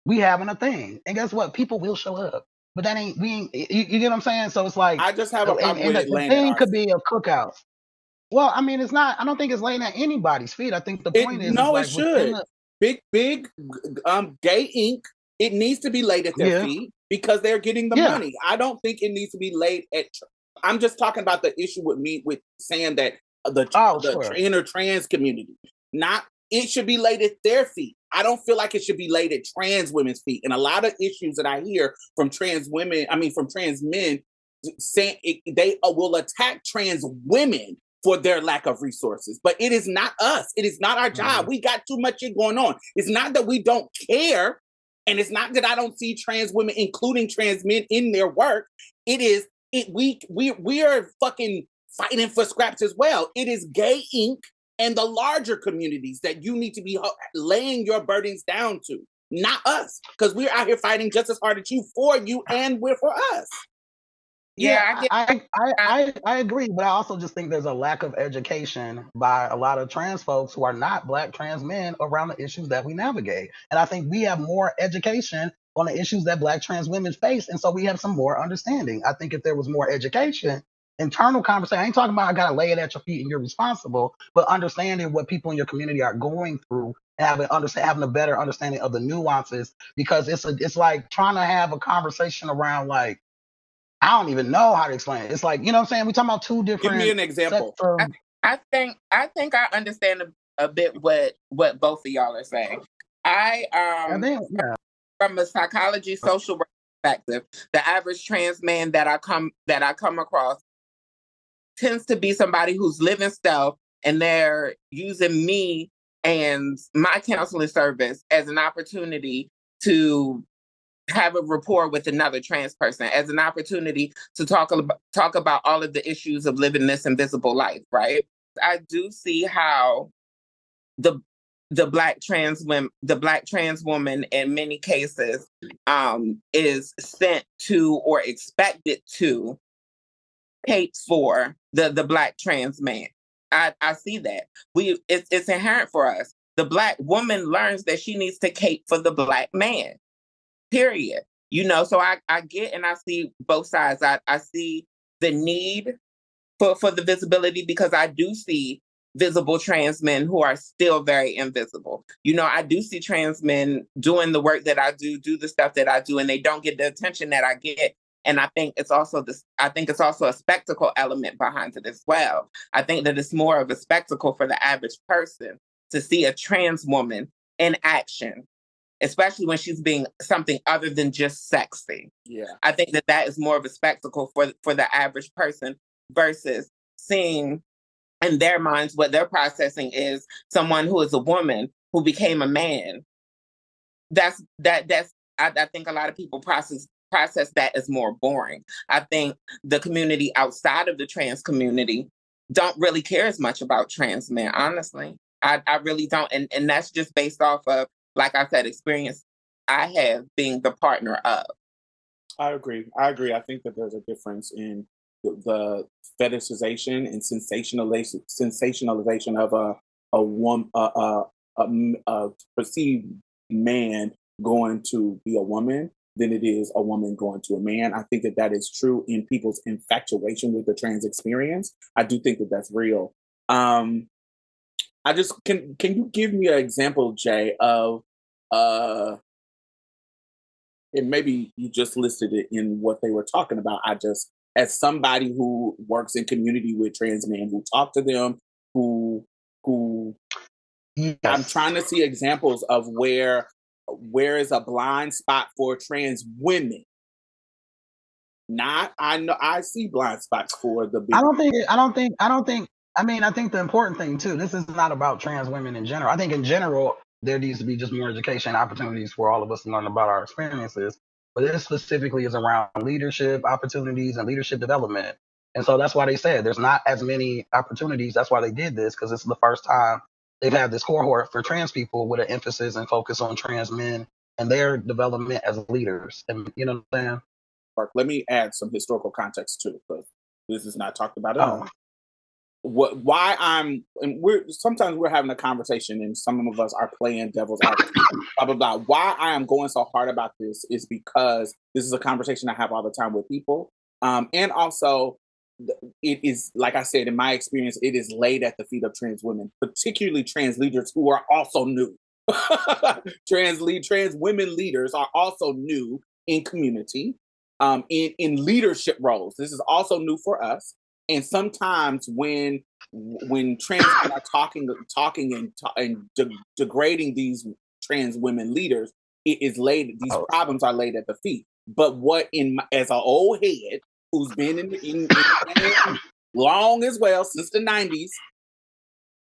We having a thing, and guess what? People will show up, but that ain't we. Ain't, you, you get what I'm saying? So it's like I just have a and, and the, the thing could be a cookout. Well, I mean, it's not. I don't think it's laying at anybody's feet. I think the point is, is no, it like within should. the- big, big, um, gay ink. It needs to be laid at their Yeah. feet because they're getting the Yeah. money. I don't think it needs to be laid at. I'm just talking about the issue with me with saying that the Oh, the sure. inner trans community, not it should be laid at their feet. I don't feel like it should be laid at trans women's feet. And a lot of issues that I hear from trans women, I mean from trans men, saying it, they uh, will attack trans women for their lack of resources. But it is not us. It is not our job. Mm-hmm. We got too much shit going on. It's not that we don't care. And it's not that I don't see trans women, including trans men, in their work. It is it we we we are fucking fighting for scraps as well. It is gay Inc. and the larger communities that you need to be laying your burdens down to, not us, because we're out here fighting just as hard as you for you and we're for us. Yeah, I get- I, I, I, I agree, but I also just think there's a lack of education by a lot of trans folks who are not black trans men around the issues that we navigate. And I think we have more education on the issues that black trans women face, and so we have some more understanding. I think if there was more education, internal conversation, I ain't talking about I gotta lay it at your feet and you're responsible, but understanding what people in your community are going through and having understand having a better understanding of the nuances because it's a it's like trying to have a conversation around like I don't even know how to explain it. It's like, you know what I'm saying? We're talking about two different. Give different me an example. sets of I think I think I understand a, a bit what what both of y'all are saying. I um and then yeah. from a psychology social work perspective, the average trans man that I come that I come across tends to be somebody who's living stealth and they're using me and my counseling service as an opportunity to have a rapport with another trans person as an opportunity to talk about talk about all of the issues of living this invisible life right? I do see how the the black trans women the black trans woman in many cases um is sent to or expected to cape for the the black trans man. I i see that. We it's, it's inherent for us. The black woman learns that she needs to cape for the black man period you know so i i get and i see both sides i i see the need for for the visibility because i do see visible trans men who are still very invisible you know i do see trans men doing the work that i do do the stuff that i do and they don't get the attention that i get and i think it's also this i think it's also a spectacle element behind it as well. I think that it's more of a spectacle for the average person to see a trans woman in action especially when she's being something other than just sexy. Yeah. I think that that is more of a spectacle for for the average person versus seeing in their minds what they're processing is someone who is a woman who became a man that's that that's I, I think a lot of people process process that as more boring. I think the community outside of the trans community don't really care as much about trans men, honestly. I, I really don't. And and that's just based off of, like I said, experience I have being the partner of. I agree. I agree. I think that there's a difference in the, fetishization and sensationalization sensationalization of a a one a, a, a, a perceived man going to be a woman than it is a woman going to a man. I think that that is true in people's infatuation with the trans experience. I do think that that's real. Um, I just can can you give me an example, Jay, of uh and maybe you just listed it in what they were talking about. I just as somebody who works in community with trans men who talk to them, who who yes. I'm trying to see examples of where where is a blind spot for trans women. Not I know I see blind spots for the I don't think I don't think I don't think I mean I think the important thing too, this is not about trans women in general. I think in general there needs to be just more education opportunities for all of us to learn about our experiences. But this specifically is around leadership opportunities and leadership development. And so that's why they said there's not as many opportunities. That's why they did this, because this is the first time they've had this cohort for trans people with an emphasis and focus on trans men and their development as leaders. And you know what I'm saying? Let me add some historical context too, because this is not talked about at oh. all. What why I'm and we're sometimes we're having a conversation and some of us are playing devil's advocate, blah blah blah. Why I am going so hard about this is because this is a conversation I have all the time with people. Um, and also it is like I said, in my experience, it is laid at the feet of trans women, particularly trans leaders who are also new. trans lead trans women leaders are also new in community, um, in in leadership roles. This is also new for us. And sometimes when when trans men are talking talking and and de- degrading these trans women leaders, it is laid these oh. problems are laid at the feet. But what in as an old head who's been in, in, in long as well since the 90s,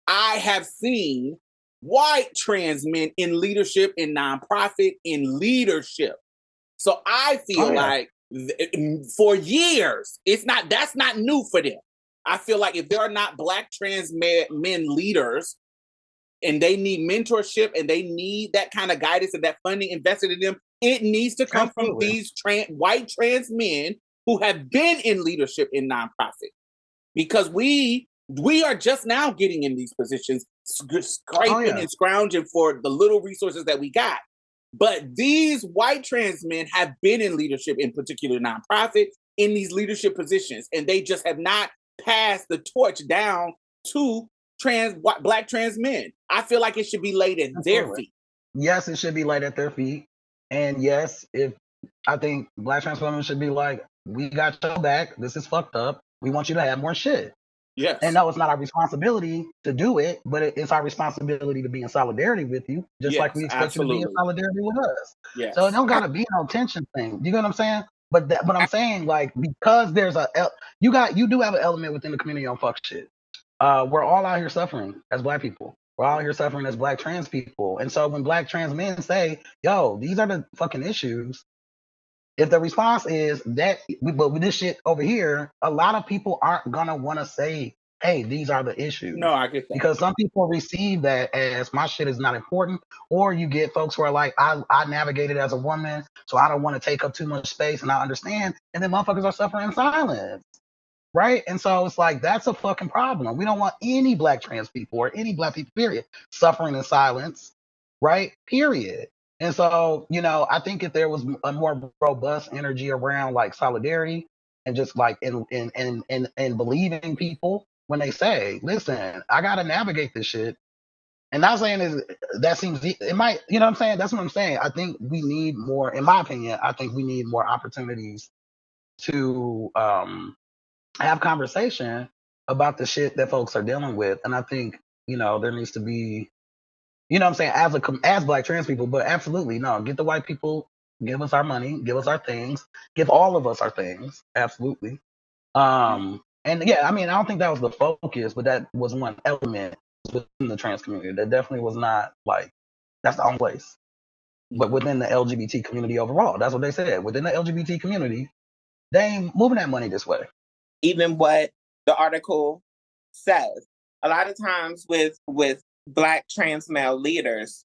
I have seen white trans men in leadership, in nonprofit, in leadership. So I feel oh, yeah. like for years. It's not that's not new for them. I feel like if there are not black trans men, men leaders and they need mentorship and they need that kind of guidance and that funding invested in them, it needs to come Absolutely. from these trans, white trans men who have been in leadership in nonprofit. Because we we are just now getting in these positions, oh, scraping oh, yeah. and scrounging for the little resources that we got. But these white trans men have been in leadership, in particular nonprofit, in these leadership positions, and they just have not passed the torch down to trans black trans men. I feel like it should be laid at That's their feet. Yes, it should be laid at their feet. And yes, if I think black trans women should be like, we got your back. This is fucked up. We want you to have more shit. Yes. And no, it's not our responsibility to do it, but it's our responsibility to be in solidarity with you, just yes, like we expect absolutely. you to be in solidarity with us. Yes. So it don't gotta be no tension thing. You know what I'm saying? But that, but I'm saying like because there's a you got you do have an element within the community on fuck shit. Uh, we're all out here suffering as black people. We're all here suffering as black trans people. And so when black trans men say, "Yo, these are the fucking issues," If the response is that, but with this shit over here, a lot of people aren't gonna want to say, "Hey, these are the issues." No, I get that because some people receive that as my shit is not important, or you get folks who are like, "I I navigated as a woman, so I don't want to take up too much space," and I understand, and then motherfuckers are suffering in silence. Right. And so it's like, that's a fucking problem. We don't want any black trans people or any black people, period, suffering in silence. Right. Period. And so, you know, I think if there was a more robust energy around like solidarity and just like in in in in, in believing people when they say, listen, I gotta navigate this shit. And not saying is that seems it might, you know what I'm saying? That's what I'm saying. I think we need more, in my opinion, I think we need more opportunities to um have conversation about the shit that folks are dealing with. And I think, you know, there needs to be you know what I'm saying, as a as black trans people, but absolutely no, get the white people, give us our money, give us our things, give all of us our things, absolutely. Um, and yeah, I mean, I don't think that was the focus, but that was one element within the trans community. That definitely was not like that's the only place. but within the LGBT community overall. That's what they said. Within the LGBT community, they ain't moving that money this way. even what the article says. A lot of times with with black trans male leaders,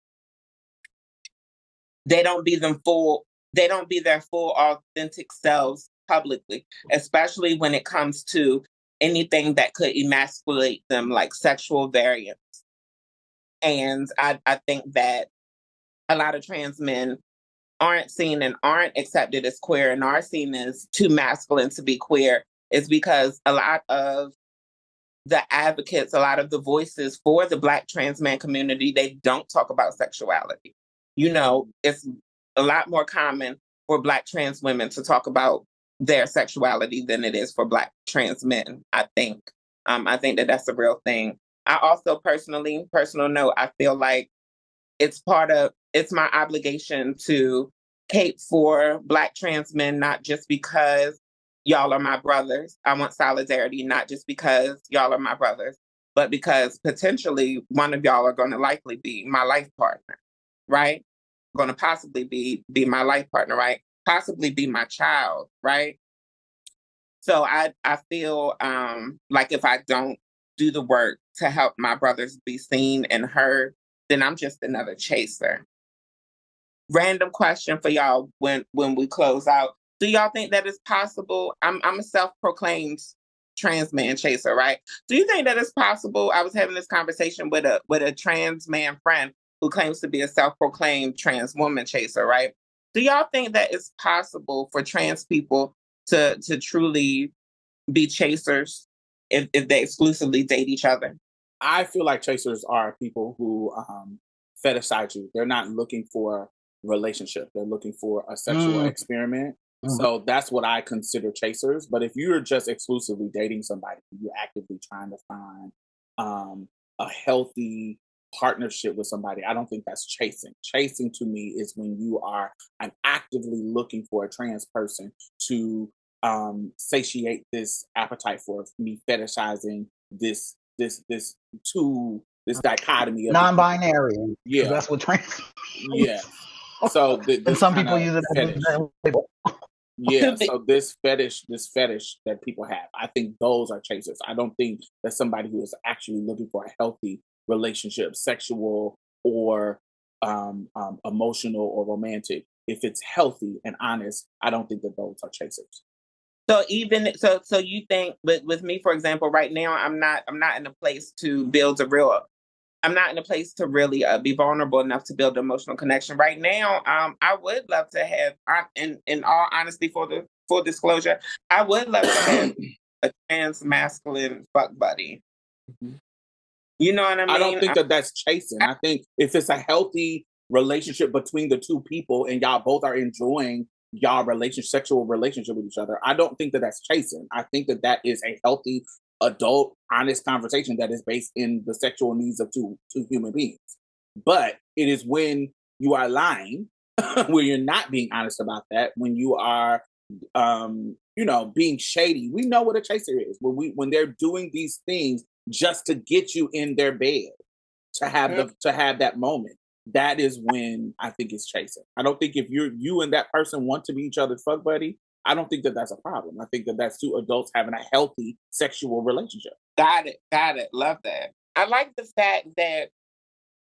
they don't be them full, they don't be their full authentic selves publicly, especially when it comes to anything that could emasculate them like sexual variance. And I, I think that a lot of trans men aren't seen and aren't accepted as queer and are seen as too masculine to be queer is because a lot of the advocates, a lot of the voices for the Black trans man community, they don't talk about sexuality. You know, it's a lot more common for Black trans women to talk about their sexuality than it is for Black trans men, I think. Um, I think that that's a real thing. I also personally, personal note, I feel like it's part of, it's my obligation to cape for Black trans men, not just because y'all are my brothers. I want solidarity, not just because y'all are my brothers, but because potentially one of y'all are going to likely be my life partner, right? Going to possibly be be my life partner, right? Possibly be my child, right? So I I feel um like if I don't do the work to help my brothers be seen and heard, then I'm just another chaser. Random question for y'all when when we close out do y'all think that is possible? I'm I'm a self-proclaimed trans man chaser, right? Do you think that it's possible? I was having this conversation with a with a trans man friend who claims to be a self-proclaimed trans woman chaser, right? Do y'all think that it's possible for trans people to to truly be chasers if, if they exclusively date each other? I feel like chasers are people who um, fetishize you. They're not looking for relationship. They're looking for a sexual Mm. experiment. Mhm. So that's what I consider chasers. But if you're just exclusively dating somebody, you're actively trying to find um, a healthy partnership with somebody. I don't think that's chasing. Chasing to me is when you are I'm actively looking for a trans person to um, satiate this appetite for me fetishizing this this this two this dichotomy of the- Non-binary. Yeah, That's what trans. yeah. So th- And some people use it as fetish. Yeah, so this fetish, this fetish that people have, I think those are chasers. I don't think that somebody who is actually looking for a healthy relationship, sexual or um, um, emotional or romantic, if it's healthy and honest, I don't think that those are chasers. So even so, so you think with with me, for example, right now, I'm not I'm not in a place to build a real. I'm not in a place to really uh, be vulnerable enough to build emotional connection right now. Um, I would love to have, I- in in all honesty, for the full disclosure, I would love to have a trans masculine fuck buddy. You know what I mean? I don't think that that's chasing. I think if it's a healthy relationship between the two people and y'all both are enjoying y'all relationship, sexual relationship with each other, I don't think that that's chasing. I think that that is a healthy, adult, honest conversation that is based in the sexual needs of two two human beings. But it is when you are lying, where you're not being honest about that, when you are um you know being shady. We know what a chaser is. When we when they're doing these things just to get you in their bed to have the to have that moment that is when i think it's chasing i don't think if you're you and that person want to be each other's fuck buddy i don't think that that's a problem i think that that's two adults having a healthy sexual relationship Got it. Got it. Love that. I like the fact that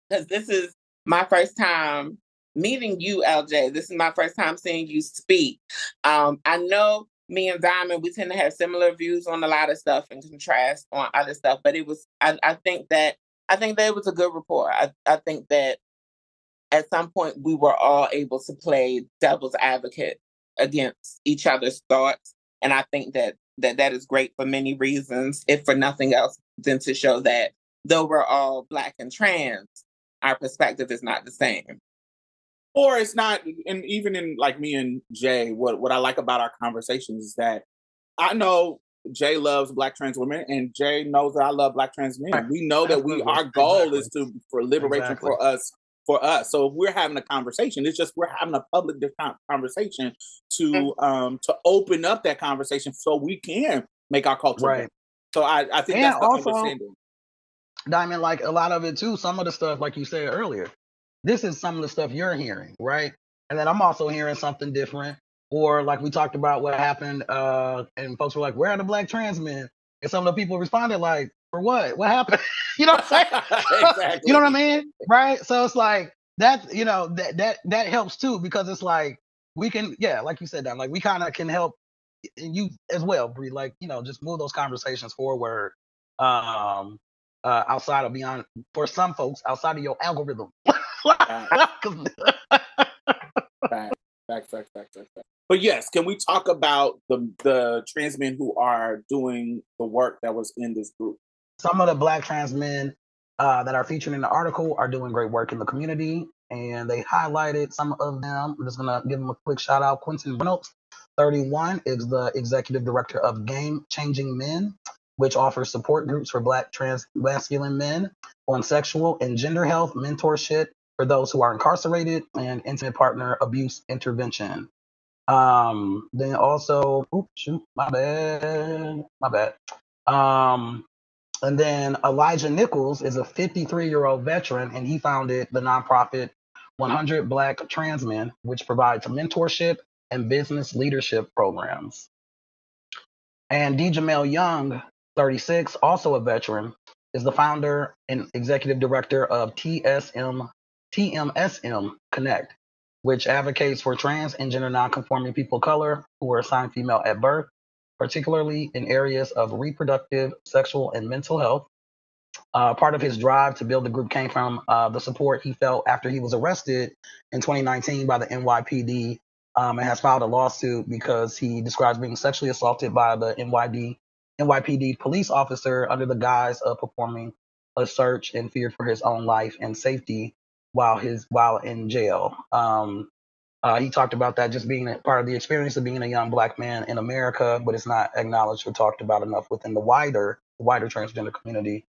because this is my first time meeting you, LJ. This is my first time seeing you speak. Um, I know me and Diamond, we tend to have similar views on a lot of stuff and contrast on other stuff, but it was I, I think that I think that it was a good rapport. I, I think that at some point we were all able to play devil's advocate against each other's thoughts. And I think that that that is great for many reasons, if for nothing else than to show that though we're all black and trans, our perspective is not the same. or it's not and even in like me and jay what what i like about our conversations is that i know jay loves black trans women and jay knows that i love black trans men we know that we our goal Exactly. is to for liberation Exactly. for us for us so if we're having a conversation it's just we're having a public conversation to um to open up that conversation so we can make our culture Right. better. so i i think And that's the also- understanding Diamond, like a lot of it too, some of the stuff, like you said earlier, this is some of the stuff you're hearing, right? And then I'm also hearing something different. Or like we talked about what happened, uh, and folks were like, "Where are the black trans men?" And some of the people responded like, "For what? What happened?" you know what I'm saying? exactly. you know what I mean? Right? So it's like that, you know, that that that helps too because it's like we can, yeah, like you said, that like we kind of can help and you as well, Bre, like, you know, just move those conversations forward. Um uh outside of beyond for some folks outside of your algorithm. Fact, fact, fact, fact, fact, fact. But yes, can we talk about the the trans men who are doing the work that was in this group? Some of the black trans men uh, that are featured in the article are doing great work in the community and they highlighted some of them. I'm just gonna give them a quick shout out. Quentin Reynolds, 31, is the executive director of Game Changing Men, which offers support groups for black trans masculine men on sexual and gender health mentorship for those who are incarcerated and intimate partner abuse intervention. Um, then also, oops, shoot, my bad, my bad. Um, and then Elijah Nichols is a 53 year old veteran, and he founded the nonprofit 100 Black Trans Men, which provides mentorship and business leadership programs. And D. Young, 36, also a veteran, is the founder and executive director of TSM, TMSM Connect, which advocates for trans and gender nonconforming people of color who are assigned female at birth particularly in areas of reproductive, sexual, and mental health. Uh, part of his drive to build the group came from uh, the support he felt after he was arrested in 2019 by the NYPD um, and has filed a lawsuit because he describes being sexually assaulted by the NYD, NYPD police officer under the guise of performing a search and feared for his own life and safety while his while in jail. Um, uh, he talked about that just being a part of the experience of being a young black man in America, but it's not acknowledged or talked about enough within the wider wider transgender community.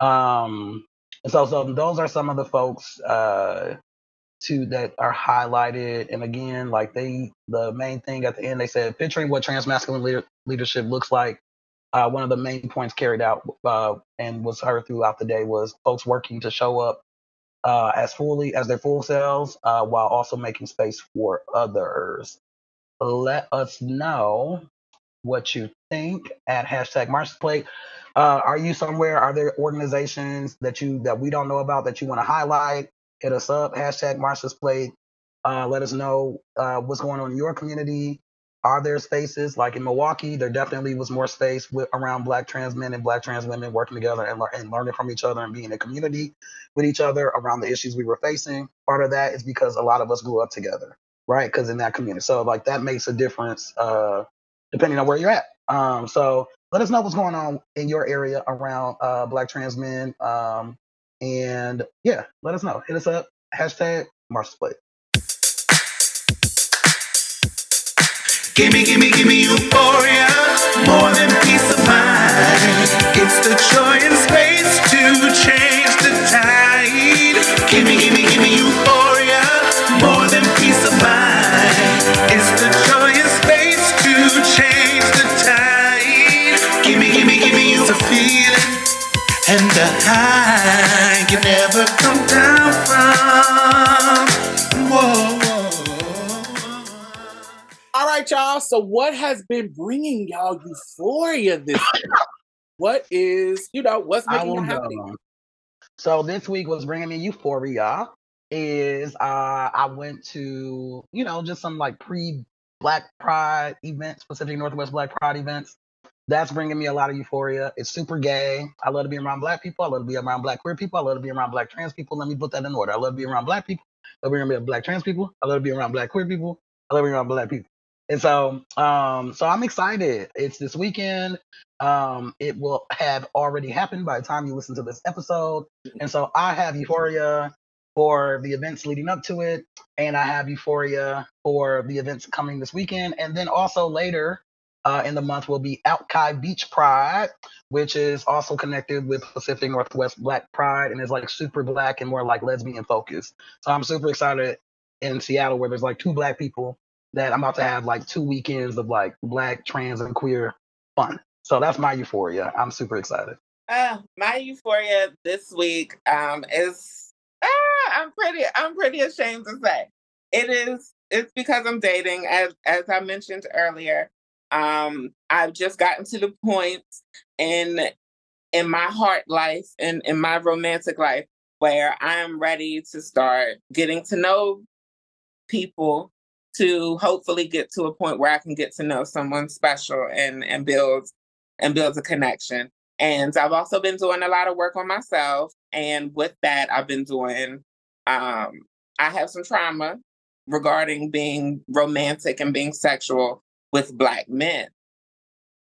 Um, and so, so those are some of the folks uh, that are highlighted. And again, like they, the main thing at the end, they said picturing what transmasculine leader, leadership looks like. Uh, one of the main points carried out uh, and was heard throughout the day was folks working to show up uh, as fully as their full selves uh, while also making space for others. Let us know what you think at hashtag Marsha's Plate. Uh, are you somewhere? Are there organizations that you that we don't know about that you want to highlight? Hit us up. Hashtag Marsha's Plate. Uh, let us know uh, what's going on in your community. Are there spaces like in Milwaukee? There definitely was more space with, around Black trans men and Black trans women working together and, and learning from each other and being a community with each other around the issues we were facing. Part of that is because a lot of us grew up together, right? Because in that community, so like that makes a difference uh, depending on where you're at. Um, so let us know what's going on in your area around uh, Black trans men. Um, and yeah, let us know. Hit us up. Hashtag Marsha's Plate. Gimme, gimme, gimme euphoria, more than peace of mind. It's the joy and space to change the tide. Gimme, gimme, gimme euphoria, more than peace of mind. It's the joy and space to change the tide. Gimme, gimme, gimme you a feeling and a high right, y'all. So, what has been bringing y'all euphoria this week? What is, you know, what's making you happy? So this week was bringing me euphoria. Is uh I went to you know just some like pre Black Pride events, Pacific Northwest Black Pride events. That's bringing me a lot of euphoria. It's super gay. I love to be around black people. I love to be around black queer people. I love to be around black trans people. Let me put that in order. I love to be around black people. I love to be around black trans people. I love to be around black queer people. I love to be around black people. And so, um, so I'm excited. It's this weekend. Um, it will have already happened by the time you listen to this episode. And so I have Euphoria for the events leading up to it, and I have Euphoria for the events coming this weekend. And then also later uh, in the month will be Alki Beach Pride, which is also connected with Pacific Northwest Black Pride and is like super black and more like lesbian focused. So I'm super excited in Seattle where there's like two black people that I'm about to have like two weekends of like black, trans, and queer fun. So that's my euphoria. I'm super excited. Uh, my euphoria this week um, is ah, I'm pretty I'm pretty ashamed to say. It is it's because I'm dating as as I mentioned earlier. Um I've just gotten to the point in in my heart life and in my romantic life where I am ready to start getting to know people to hopefully get to a point where I can get to know someone special and and build and build a connection. And I've also been doing a lot of work on myself. And with that, I've been doing um I have some trauma regarding being romantic and being sexual with black men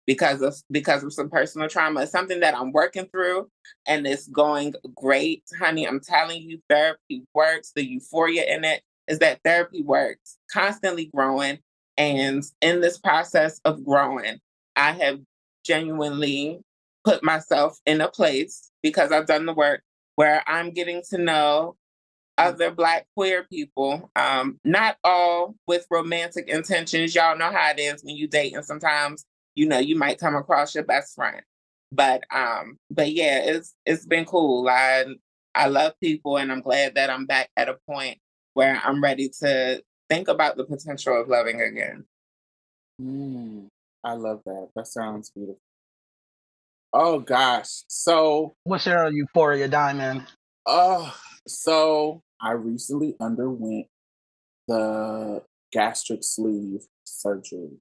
because of because of some personal trauma. It's something that I'm working through and it's going great, honey. I'm telling you, therapy works. The euphoria in it is that therapy works, constantly growing. And in this process of growing, I have genuinely put myself in a place because I've done the work where I'm getting to know other black queer people um not all with romantic intentions y'all know how it is when you date and sometimes you know you might come across your best friend but um but yeah it's it's been cool i i love people and i'm glad that i'm back at a point where i'm ready to think about the potential of loving again Mm, I love that. That sounds beautiful. Oh gosh. So What's your euphoria diamond? Oh, so I recently underwent the gastric sleeve surgery,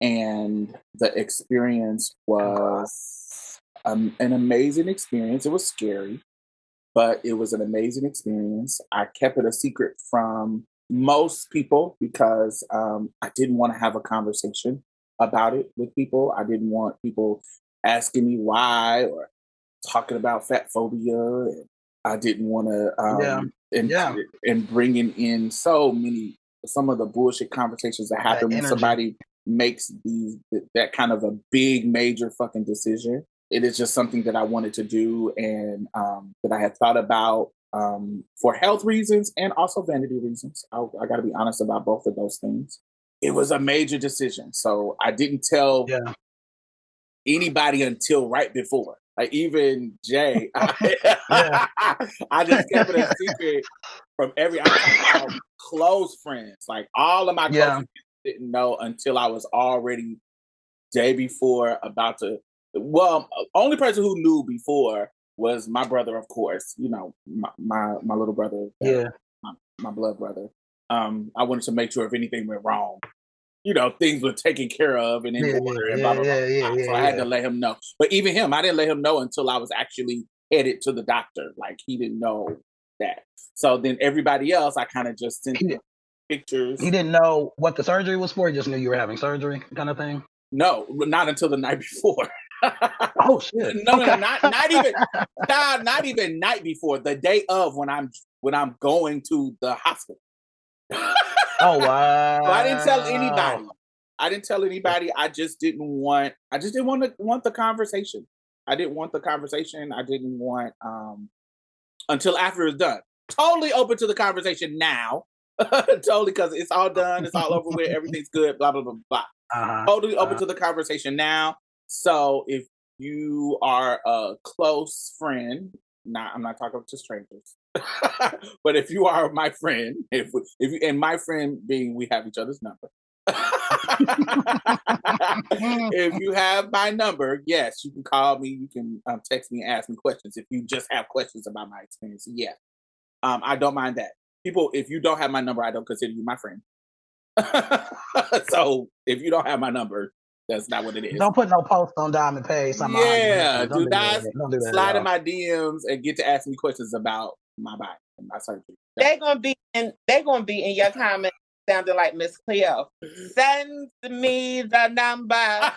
and the experience was um, an amazing experience. It was scary, but it was an amazing experience. I kept it a secret from most people because um, I didn't want to have a conversation about it with people. I didn't want people asking me why or talking about fat phobia. And I didn't want to, Yeah. um, and, Yeah. and bringing in so many, some of the bullshit conversations that That happen when energy. somebody makes these, that kind of a big, major fucking decision. It is just something that I wanted to do and um, that I had thought about um, for health reasons and also vanity reasons. I, I got to be honest about both of those things. It was a major decision. So I didn't tell Yeah. anybody until right before. Like even Jay, I, just kept it a secret from every close friends. Like all of my close friends didn't know until I was already day before about to. Well, only person who knew before was my brother, of course. You know, my my, my little brother, uh, Yeah. my, my blood brother. Um, I wanted to make sure if anything went wrong, you know, things were taken care of and in Yeah, order and blah blah blah. yeah, blah. so I had to let him know. But even him, I didn't let him know until I was actually headed to the doctor. Like he didn't know that. So then everybody else, I kind of just sent He pictures. He didn't know what the surgery was for. He just knew you were having surgery, kind of thing. No, not until the night before. Oh shit! No, no, no, Okay. not not even nah, not even night before. The day of when I'm when I'm going to the hospital. Oh wow! So I didn't tell anybody. I didn't tell anybody. I just didn't want. I just didn't want to want the conversation. I didn't want the conversation. I didn't want um until after it's done. Totally open to the conversation now. totally because it's all done. It's all over with. Everything's good. Blah blah blah blah. Uh-huh. Totally open Uh-huh. to the conversation now. So if you are a close friend, not I'm not talking to strangers, but if you are my friend, if if you and my friend being we have each other's number. if you have my number, yes, you can call me. You can um, text me and ask me questions. If you just have questions about my experience, yeah, um, I don't mind that. People, if you don't have my number, I don't consider you my friend. so if you don't have my number, that's not what it is. Don't put no post on Diamond Page. Something Yeah, don't do not that. Don't do that. Slide in my DMs and get to ask me questions about my body and my surgery. They're gonna be in they're gonna be in your comments sounding like Miss Cleo. Send me the number.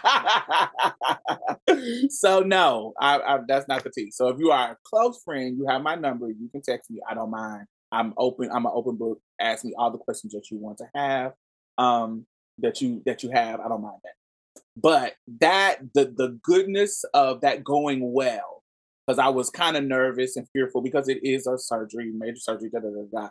so no, I, I, that's not the tea. So if you are a close friend, you have my number. You can text me. I don't mind. I'm open. I'm an open book. Ask me all the questions that you want to have. Um, that you that you have. I don't mind that. But that the the goodness of that going well, because I was kind of nervous and fearful because it is a surgery, major surgery. Da da da da.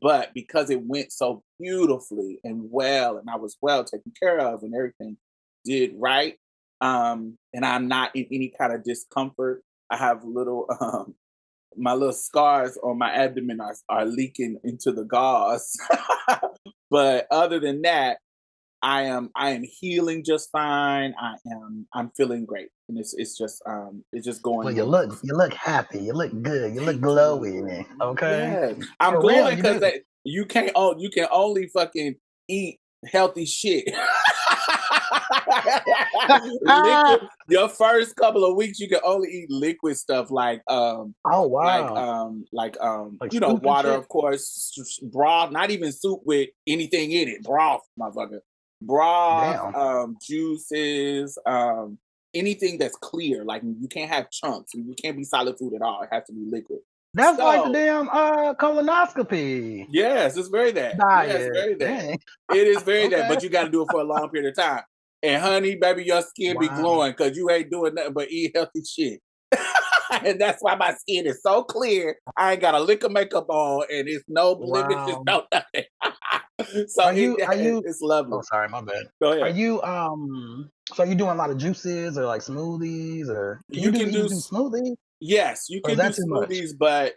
But because it went so beautifully and well, and I was well taken care of, and everything did right, um, and I'm not in any kind of discomfort. I have little um, my little scars on my abdomen are, are leaking into the gauze. but other than that, I am I am healing just fine. I am I'm feeling great, and it's it's just um it's just going. Well, you look you look happy. You look good. You look glowy. Okay. Yes. I'm For glowing because do. you can't oh you can only fucking eat healthy shit. liquid, your first couple of weeks you can only eat liquid stuff like um Oh like um like um Like you know water shit? of course s- s- broth not even soup with anything in it broth motherfucker broth um juices um anything that's clear like you can't have chunks you can't be solid food at all it has to be liquid That's like the damn uh colonoscopy. yes it's very that Diet. yes very that Dang. it is very that but you got to do it for a long period of time and honey baby your skin be glowing because you ain't doing nothing but eat healthy shit and that's why my skin is so clear. I ain't got a lick of makeup on, and it's no blemishes, Wow. no nothing. so Are you- it- are you- it's lovely. Oh, sorry, my bad. Go ahead. Are you um? So are you doing a lot of juices or like smoothies or You can do you do smoothies? yes, you can do much? smoothies, but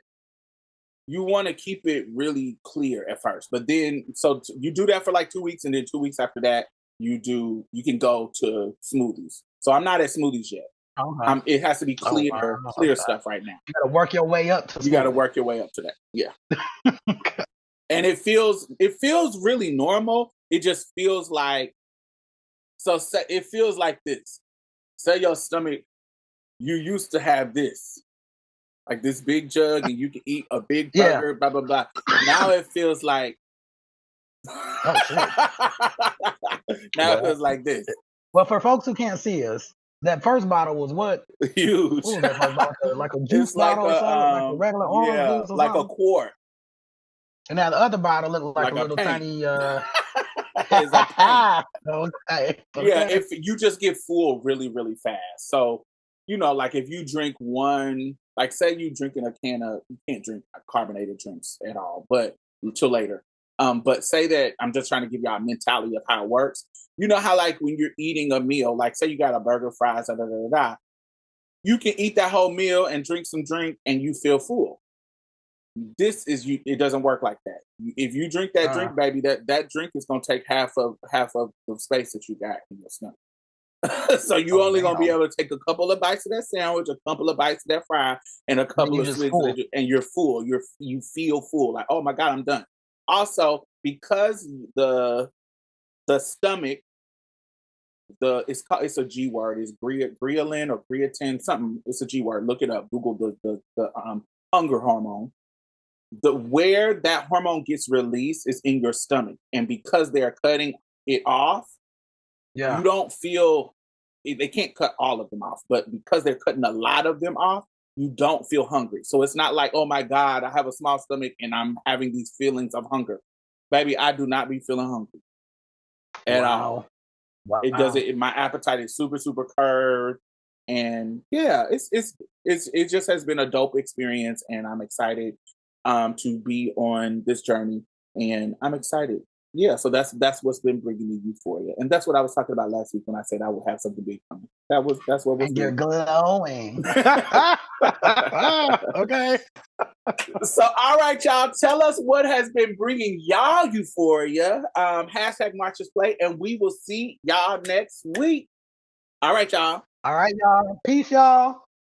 you want to keep it really clear at first. But then, so t- you do that for like two weeks, and then two weeks after that, you do you can go to smoothies. So I'm not at smoothies yet. Okay. Um, it has to be Oh, clear, wow. clear stuff right now. you gotta work your way up to. you got to work your way up to that yeah and it feels it feels really normal it just feels like so say, it feels like this say your stomach you used to have this like this big jug and you can eat a big Yeah. burger blah blah blah now it feels like now it feels like this Well, for folks who can't see us, that first bottle was what? huge What was that first bottle? Like a juice like bottle or a, something? like a um, regular orange yeah juice or like a quart And now the other bottle looked like, like a a little paint. tiny. uh it's a paint. okay. yeah if you just get full really really fast so you know like if you drink one like say you drinking a can of you can't drink carbonated drinks at all but until later um but say that i'm just trying to give y'all a mentality of how it works you know how like when you're eating a meal like say you got a burger fries da, da, da, da, you can eat that whole meal and drink some drink and you feel full this is you it doesn't work like that if you drink that Uh. drink baby that that drink is going to take half of half of the space that you got in your stomach so you Oh, only gonna be able to take a couple of bites of that sandwich a couple of bites of that fry and a couple you're of just swigs full. of that- and you're full you're you feel full like oh my god i'm done also because the the stomach the it's called it's a G word. It's gre- ghrelin or creatine, something. It's a G word. Look it up. Google the the, the um, hunger hormone. The where that hormone gets released is in your stomach, and because they are cutting it off, yeah. you don't feel. Eh, they can't cut all of them off, but because they're cutting a lot of them off, you don't feel hungry. So it's not like, oh my god, I have a small stomach and I'm having these feelings of hunger. Baby, I do not be feeling hungry at all wow. Wow. it does it my appetite is super super curved and yeah it's it's it's it just has been a dope experience and i'm excited um to be on this journey and i'm excited yeah so that's that's what's been bringing me euphoria and that's what i was talking about last week when i said i would have something big coming that was that's what was you're glowing. okay. so all right y'all tell us what has been bringing y'all euphoria um hashtag Marsha's Plate and we will see y'all next week all right y'all All right, y'all. Peace, y'all.